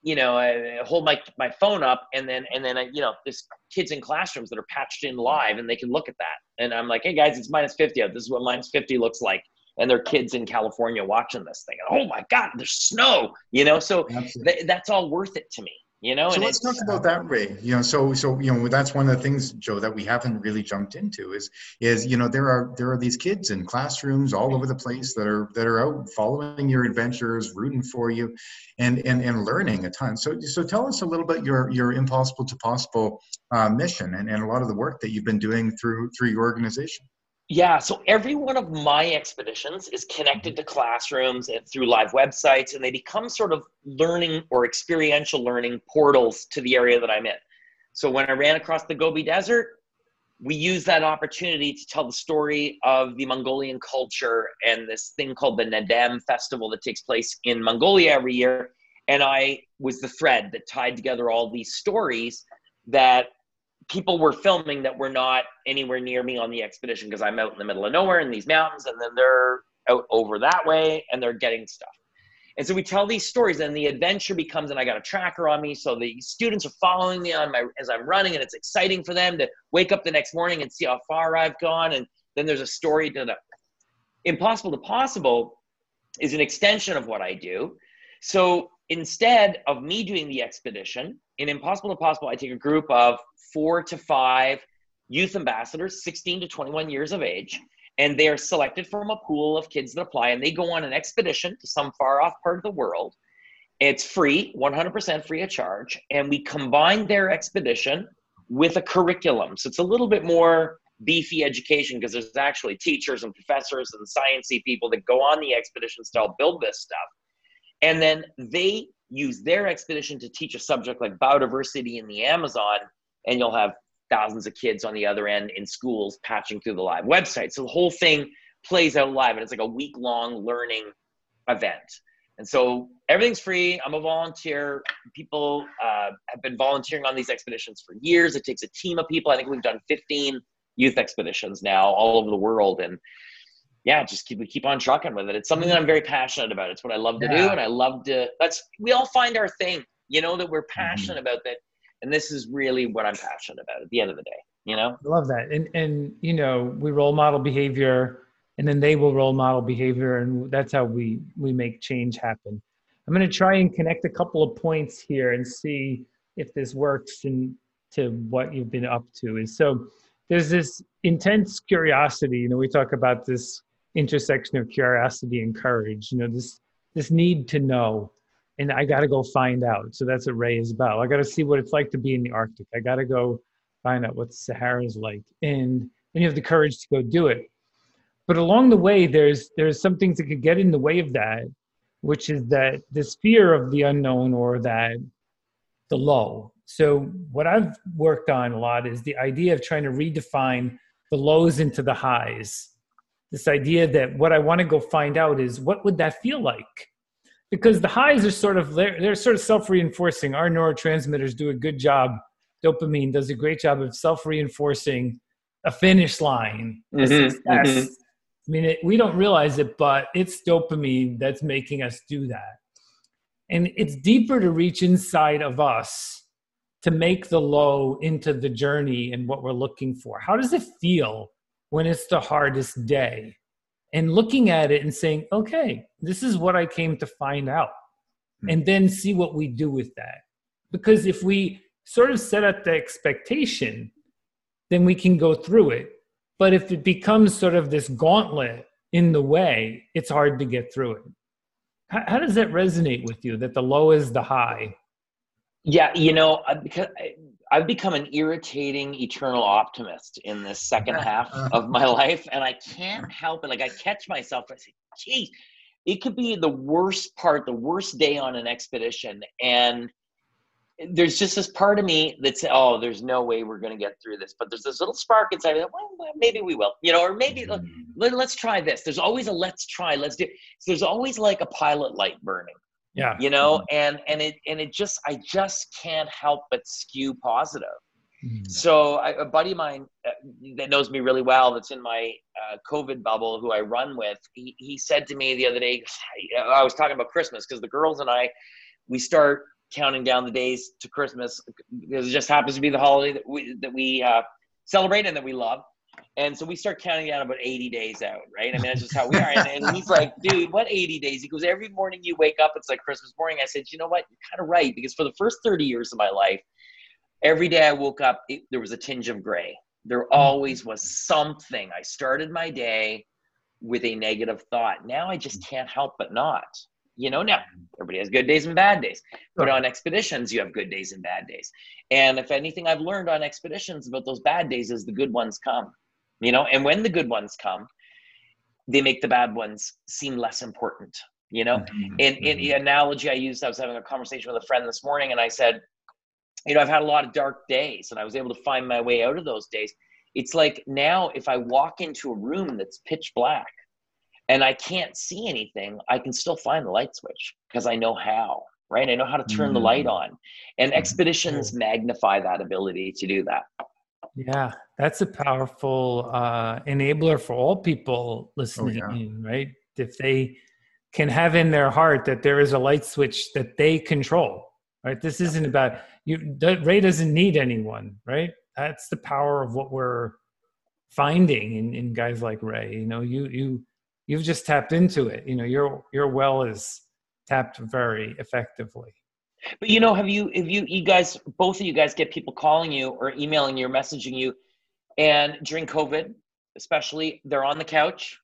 you know, I hold my my phone up, and then and then I, you know, there's kids in classrooms that are patched in live, and they can look at that, and I'm like, hey guys, it's minus fifty. Oh, this is what minus fifty looks like, and there are kids in California watching this thing. And, oh my God, there's snow, you know. So th- that's all worth it to me you know so let's talk about that ray you know so so you know that's one of the things joe that we haven't really jumped into is is you know there are there are these kids in classrooms all over the place that are that are out following your adventures rooting for you and and and learning a ton. So so tell us a little bit your your impossible to possible uh, mission and, and a lot of the work that you've been doing through through your organization yeah, so every one of my expeditions is connected mm-hmm. to classrooms and through live websites, and they become sort of learning or experiential learning portals to the area that I'm in. So when I ran across the Gobi Desert, we used that opportunity to tell the story of the Mongolian culture and this thing called the Naadam Festival that takes place in Mongolia every year. And I was the thread that tied together all these stories that people were filming that were not anywhere near me on the expedition because I'm out in the middle of nowhere in these mountains, and then they're out over that way and they're getting stuff. And so we tell these stories, and the adventure becomes, and I got a tracker on me, so the students are following me on my as I'm running, and it's exciting for them to wake up the next morning and see how far I've gone. And then there's a story to the impossible to possible is an extension of what I do. So instead of me doing the expedition, in Impossible to Possible, I take a group of four to five youth ambassadors, 16 to 21 years of age, and they are selected from a pool of kids that apply, and they go on an expedition to some far off part of the world. It's free, 100% free of charge, and we combine their expedition with a curriculum. So it's a little bit more beefy education because there's actually teachers and professors and sciencey people that go on the expeditions to help build this stuff and then they use their expedition to teach a subject like biodiversity in the Amazon, and you'll have thousands of kids on the other end in schools patching through the live website. So the whole thing plays out live, and it's like a week long learning event. And so everything's free. I'm a volunteer. People uh, have been volunteering on these expeditions for years. It takes a team of people. I think we've done 15 youth expeditions now all over the world. And yeah, just keep we keep on trucking with it. It's something that I'm very passionate about. It's what I love to yeah. do, and I love to. That's we all find our thing, you know, that we're mm-hmm. passionate mm-hmm. about that, and this is really what I'm passionate about at the end of the day. You know, I love that, and and you know, we role model behavior, and then they will role model behavior, and that's how we we make change happen. I'm going to try and connect a couple of points here and see if this works and to what you've been up to. Is so there's this intense curiosity. You know, we talk about this intersection of curiosity and courage you know this this need to know. And i got to go find out. So that's what ray is about. I got to see what it's like to be in the arctic. I got to go find out what the sahara is like. And and you have the courage to go do it. But along the way there's there's some things that could get in the way of that which is that this fear of the unknown or that the low so what i've worked on a lot is the idea of trying to redefine the lows into the highs this idea that what I want to go find out is what would that feel like? Because the highs are sort of they're, sort of self-reinforcing. Our neurotransmitters do a good job. Dopamine does a great job of self-reinforcing a finish line, mm-hmm, success. Mm-hmm. I mean, it, we don't realize it, but it's dopamine that's making us do that. And it's deeper to reach inside of us to make the low into the journey and what we're looking for. How does it feel when it's the hardest day and looking at it and saying, okay, this is what I came to find out. Mm-hmm. And then see what we do with that. Because if we sort of set up the expectation, then we can go through it. But if it becomes sort of this gauntlet in the way, it's hard to get through it. How, how does that resonate with you that the low is the high? Yeah, you know, because I've become an irritating eternal optimist in this second half of my life, and I can't help it. Like I catch myself, I say, "Geez, it could be the worst part, the worst day on an expedition," and there's just this part of me that says, "Oh, there's no way we're going to get through this," but there's this little spark inside. That, well, maybe we will, you know, or maybe mm-hmm. let, us try this. There's always a let's try, let's do. So there's always like a pilot light burning yeah you know mm-hmm. and and it and it just i just can't help but skew positive mm-hmm. so I, a buddy of mine uh, that knows me really well that's in my uh, covid bubble who i run with he, he said to me the other day i was talking about christmas because the girls and i we start counting down the days to christmas because it just happens to be the holiday that we that we uh, celebrate and that we love and so we start counting down about 80 days out, right? I mean, that's just how we are. And, and, he's like, dude, what 80 days? He goes, every morning you wake up, it's like Christmas morning. I said, you know what? You're kind of right. Because for the first 30 years of my life, every day I woke up, it, there was a tinge of gray. There mm-hmm. always was something. I started my day with a negative thought. Now I just can't help but not. You know, now everybody has good days and bad days. But on expeditions, you have good days and bad days. And if anything I've learned on expeditions about those bad days is the good ones come you know and when the good ones come they make the bad ones seem less important you know mm-hmm. in, in the analogy i used i was having a conversation with a friend this morning and i said you know i've had a lot of dark days and i was able to find my way out of those days it's like now if i walk into a room that's pitch black and i can't see anything i can still find the light switch because i know how right i know how to turn mm-hmm. the light mm-hmm. on and mm-hmm. expeditions magnify that ability to do that yeah, that's a powerful uh, enabler for all people listening oh, yeah. right? If they can have in their heart that there is a light switch that they control, right? This isn't about you. Ray doesn't need anyone, right? That's the power of what we're finding in, in guys like Ray. You know, you you you've just tapped into it. You know, your your well is tapped very effectively. But you know, have you have you you guys both of you guys get people calling you or emailing you or messaging you, and during COVID, especially, they're on the couch.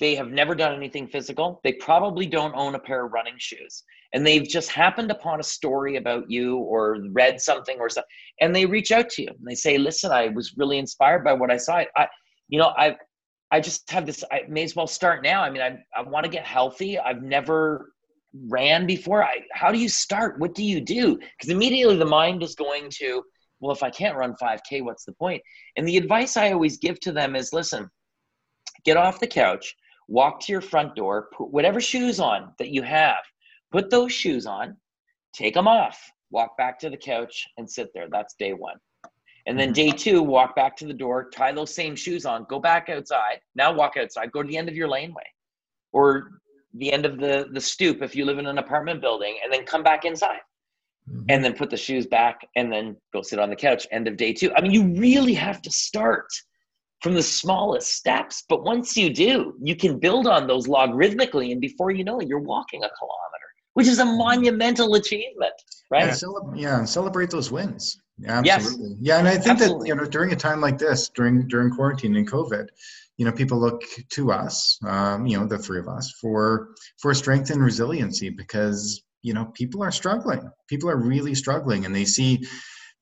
They have never done anything physical. They probably don't own a pair of running shoes. And they've just happened upon a story about you or read something or something. And they reach out to you and they say, listen, I was really inspired by what I saw. I, you know, I, I just have this, I may as well start now. I mean, I, I want to get healthy. I've never ran before? I how do you start? What do you do? Because immediately the mind is going to, well, if I can't run 5K, what's the point? And the advice I always give to them is listen, get off the couch, walk to your front door, put whatever shoes on that you have, put those shoes on, take them off, walk back to the couch and sit there. That's day one. And then mm-hmm. day two, walk back to the door, tie those same shoes on, go back outside. Now walk outside, go to the end of your laneway or the end of the, the stoop if you live in an apartment building, and then come back inside. Mm-hmm. And then put the shoes back and then go sit on the couch. End of day two. I mean, you really have to start from the smallest steps. But once you do, you can build on those logarithmically. And before you know it, you're walking a kilometer, which is a monumental achievement, right? Yeah, cele- yeah and celebrate those wins. Yeah, absolutely. Yes. Yeah, and I think absolutely. that you know during a time like this, during during quarantine and COVID, you know people look to us, um, you know, the three of us, for for strength and resiliency because you know people are struggling. People are really struggling, and they see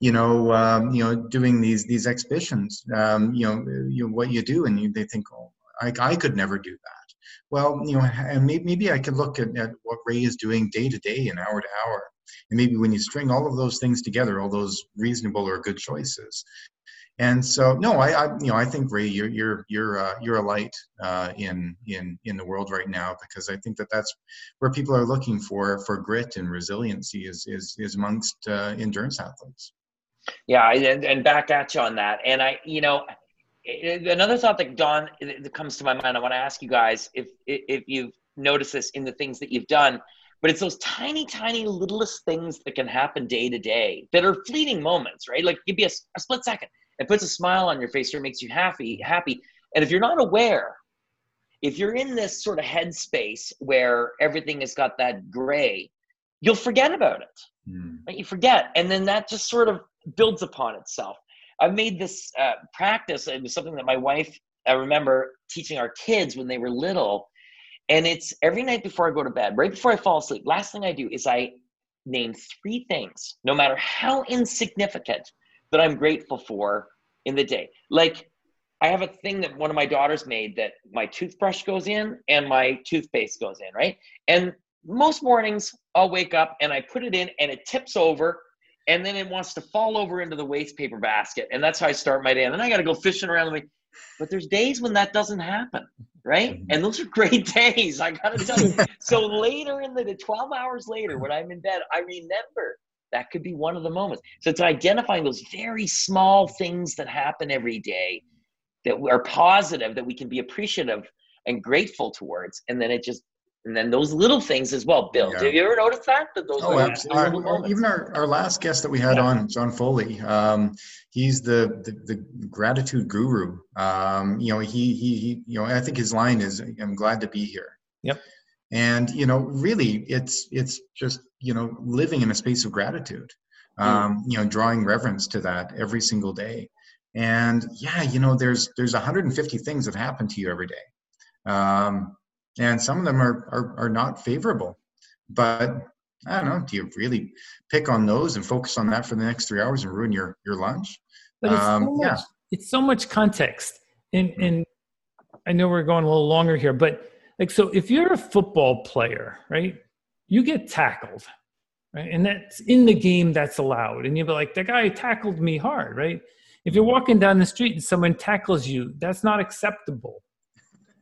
you know, um, you know, doing these these exhibitions, um, you know, you know, what you do, and you, they think, oh, I, I could never do that. Well, you know, and maybe, maybe I could look at, at what Ray is doing day to day and hour to hour, and maybe when you string all of those things together, all those reasonable or good choices, and so no, I, I you know I think Ray, you're you're you're uh, you're a light uh, in in in the world right now because I think that that's where people are looking for for grit and resiliency is is is amongst uh, endurance athletes. Yeah, and, and back at you on that. And I, you know, another thought that Don that comes to my mind. I want to ask you guys if if you've noticed this in the things that you've done, but it's those tiny, tiny, littlest things that can happen day to day that are fleeting moments, right? Like give you a, a split second. It puts a smile on your face or makes you happy, happy. And if you're not aware, if you're in this sort of headspace where everything has got that gray, you'll forget about it. Mm. Right? You forget, and then that just sort of builds upon itself. I've made this uh, practice. It was something that my wife, I remember teaching our kids when they were little. And it's every night before I go to bed, right before I fall asleep, last thing I do is I name three things, no matter how insignificant, that I'm grateful for in the day. Like I have a thing that one of my daughters made that my toothbrush goes in and my toothpaste goes in, right? And most mornings I'll wake up and I put it in and it tips over and then it wants to fall over into the waste paper basket. And that's how I start my day. And then I got to go fishing around the way. But there's days when that doesn't happen, right? Mm-hmm. And those are great days, I got to tell you. so later in the, the 12 hours later, when I'm in bed, I remember that could be one of the moments. So it's identifying those very small things that happen every day that are positive, that we can be appreciative and grateful towards. And then it just and then those little things as well Bill, Yeah. Have you ever noticed that? that those oh, absolutely. Our, even our, our last guest that we had yeah. on, John Foley, um, he's the, the, the gratitude guru. Um, you know, he, he, he, you know, I think his line is, I'm glad to be here. Yep. And, you know, really it's, it's just, you know, living in a space of gratitude, mm. um, you know, drawing reverence to that every single day. And yeah, you know, there's, there's 150 things that happen to you every day. Um, and some of them are, are, are not favorable. But I don't know, do you really pick on those and focus on that for the next three hours and ruin your, your lunch? But it's, um, so much, yeah. it's so much context. And, and I know we're going a little longer here, but like, so if you're a football player, right, you get tackled, right? And that's in the game that's allowed. And you'll be like, the guy tackled me hard, right? If you're walking down the street and someone tackles you, that's not acceptable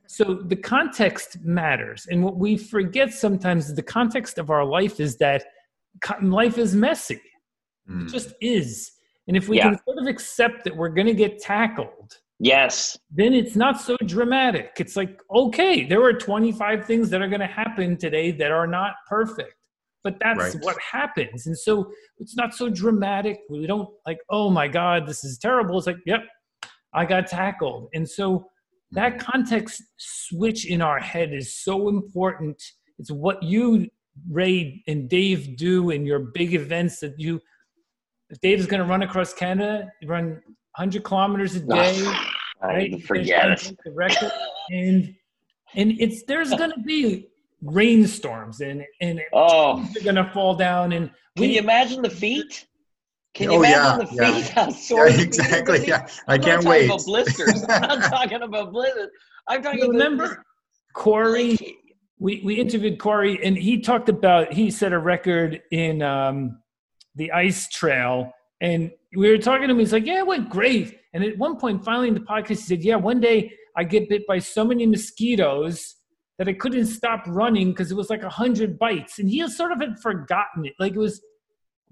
so the context matters and what we forget sometimes is the context of our life is that life is messy mm. it hmm. just is and if we yeah. can sort of accept that we're going to get tackled yes then it's not so dramatic it's like okay there are 25 things that are going to happen today that are not perfect but that's right. what happens and so it's not so dramatic we don't like oh my god this is terrible it's like yep i got tackled and so that mm-hmm. context switch in our head is so important. It's what you, Ray and Dave, do in your big events that you. Dave is going to run across Canada, run 100 kilometers a day. right? Forget it. The record, and and it's there's going to be rainstorms and and oh. they're going to fall down. And we, can you imagine the feet? Can you oh, imagine yeah, the feet? Yeah. How sore yeah, exactly. Yeah, I can't wait. About blisters. I'm not talking about blisters. I'm talking. You remember Corey? we we interviewed Corey, and he talked about he set a record in um, the ice trail, and we were talking to him. He's like, "Yeah, it went great." And at one point, finally in the podcast, he said, "Yeah, one day I get bit by so many mosquitoes." That I couldn't stop running because it was like a hundred bites, and he sort of had forgotten it. Like it was,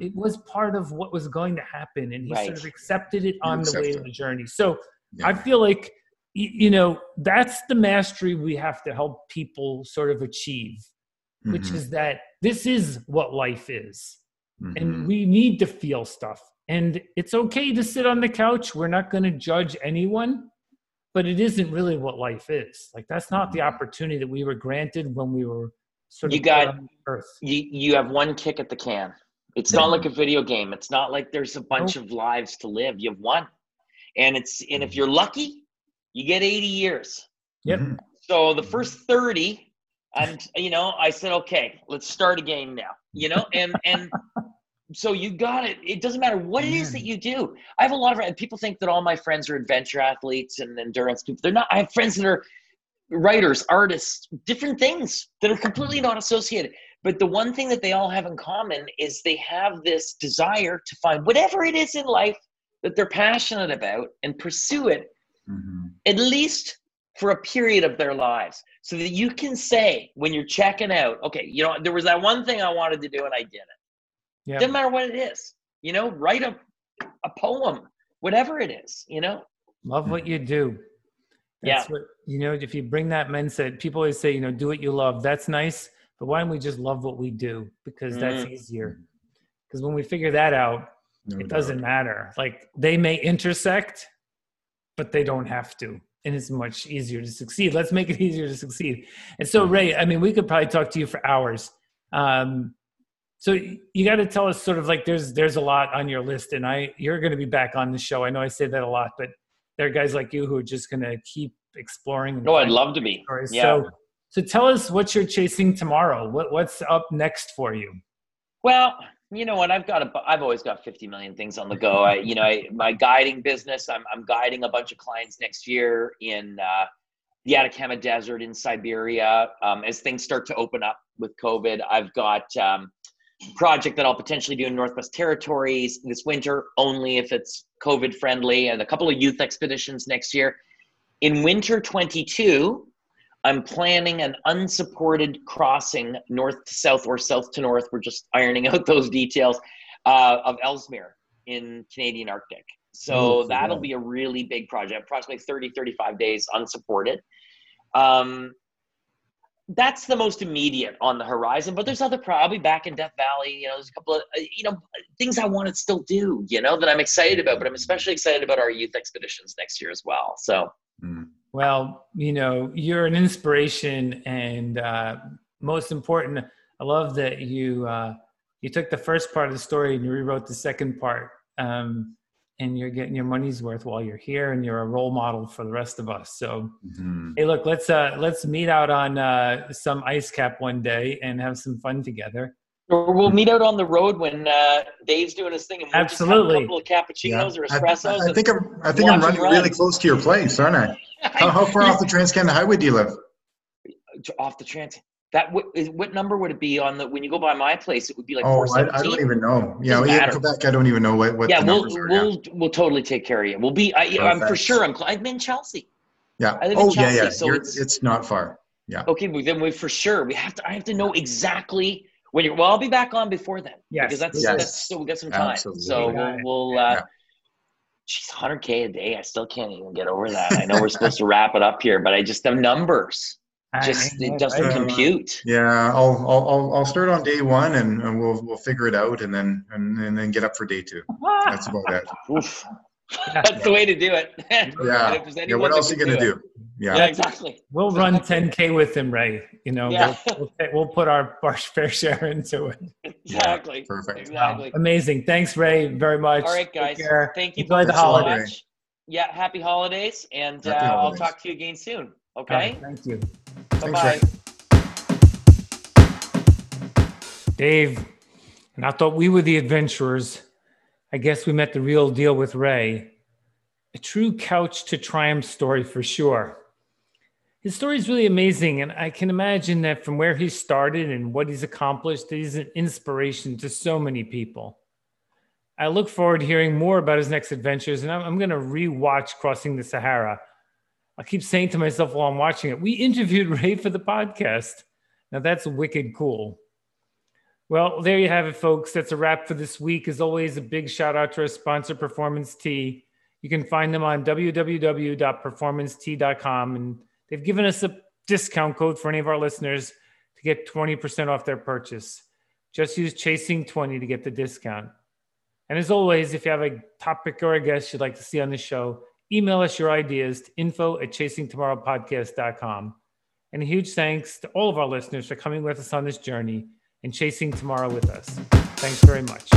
it was part of what was going to happen, and he right. sort of accepted it on the way of the journey. So yeah. I feel like you know that's the mastery we have to help people sort of achieve mm-hmm. which is that this is what life is mm-hmm. and we need to feel stuff and it's okay to sit on the couch we're not going to judge anyone but it isn't really what life is like that's not mm-hmm. the opportunity that we were granted when we were sort of you got earth you you have one kick at the can it's not like a video game it's not like there's a bunch nope. of lives to live you have one and it's and if mm-hmm. you're lucky you get 80 years. Yep. Mm-hmm. So the first 30, I'm, you know, I said, okay, let's start a game now, you know, and, and so you got it. It doesn't matter what it is that you do. I have a lot of people think that all my friends are adventure athletes and endurance people. They're not. I have friends that are writers, artists, different things that are completely not associated. But the one thing that they all have in common is they have this desire to find whatever it is in life that they're passionate about and pursue it mm-hmm. at least for a period of their lives so that you can say when you're checking out okay you know there was that one thing i wanted to do and i did it yeah. doesn't matter what it is you know write a, a poem whatever it is you know? Love what you do. That's yeah. what you know if you bring that mindset people always say you know do what you love. That's nice but why don't we just love what we do? Because that's mm-hmm. easier. Because when we figure that out no it doubt. doesn't matter. Like they may intersect but they don't have to and it's much easier to succeed. Let's make it easier to succeed. And so ray i mean we could probably talk to you for hours. Um, so you got to tell us sort of like there's there's a lot on your list and i you're going to be back on the show. I know i say that a lot but there are guys like you who are just going to keep exploring no i'd love to be. yeah. so so tell us what you're chasing tomorrow. What what's up next for you? Well you know what? I've got a i've always got 50 million things on the go. I you know I, my guiding business i'm, I'm guiding a bunch of clients next year in uh, the atacama desert in siberia. Um, as things start to open up with covid i've got um, project that i'll potentially do in northwest territories this winter only if it's covid friendly and a couple of youth expeditions next year in winter 22 I'm planning an unsupported crossing north to south or south to north. We're just ironing out those details uh, of Ellesmere in Canadian Arctic. So that'll be a really big project, approximately 30, 35 days unsupported. Um, that's the most immediate on the horizon, but there's other, probably back in Death Valley. You know, there's a couple of, uh, you know, things I want to still do, you know, that I'm excited about, but I'm especially excited about our youth expeditions next year as well. So, mm. Well, you know, you're an inspiration, and uh, most important, I love that you uh, you took the first part of the story and you rewrote the second part, um, and you're getting your money's worth while you're here, and you're a role model for the rest of us. So, mm-hmm. hey, look, let's uh, let's meet out on uh, some ice cap one day and have some fun together. Or we'll meet out on the road when uh, Dave's doing his thing, and we'll Absolutely. a couple of cappuccinos yeah. or espressos. I, I think I'm I think I'm running really close to your place, aren't I? How, how far off the Trans Canada Highway do you live? Off the Trans. That what, what number would it be on the when you go by my place? It would be like. Oh, I, I, don't even know. Yeah, in Quebec, I don't even know what. what yeah, we'll are, we'll yeah. we'll totally take care of you. We'll be. I, am for sure. I'm. I'm in Chelsea. Yeah. oh Chelsea, yeah, yeah. So it's, it's not far. Yeah. Okay, well, then we for sure we have to. I have to know exactly when you're. Well, I'll be back on before then. Yeah. Because that's yes. that's still we got some time. Absolutely. So we'll. we'll uh, yeah she's 100k a day. I still can't even get over that. I know we're supposed to wrap it up here, but I just the numbers just it doesn't compute. Yeah, I'll, I'll I'll start on day one and, and we'll we'll figure it out and then and, and then get up for day two. That's about it. Oof. That's the way to do it. yeah. yeah. What else are you gonna do? Yeah. yeah. exactly. We'll run 10k with him, Ray. You know, yeah. we'll, we'll, we'll, put our, our fair share into it. Exactly. Yeah, perfect. Exactly. Wow. Amazing. Thanks, Ray, very much. All right, guys. Thank you. Enjoy the holidays. Yeah. Happy holidays, and happy uh, holidays. I'll talk to you again soon. Okay. Right, thank you. Bye. Dave, and I thought we were the adventurers. I guess we met the real deal with Ray. A true couch to triumph story for sure. His story is really amazing, and I can imagine that from where he started and what he's accomplished, he's an inspiration to so many people. I look forward to hearing more about his next adventures, and I'm, I'm going to rewatch Crossing the Sahara. I keep saying to myself while I'm watching it, we interviewed Ray for the podcast. Now that's wicked cool. Well, there you have it, folks. That's a wrap for this week. As always, a big shout out to our sponsor, Performance Tee. You can find them on www.performancetee.com. And they've given us a discount code for any of our listeners to get 20% off their purchase. Just use Chasing20 to get the discount. And as always, if you have a topic or a guest you'd like to see on the show, email us your ideas to info at chasingtomorrowpodcast.com. And a huge thanks to all of our listeners for coming with us on this journey and chasing tomorrow with us. Thanks very much.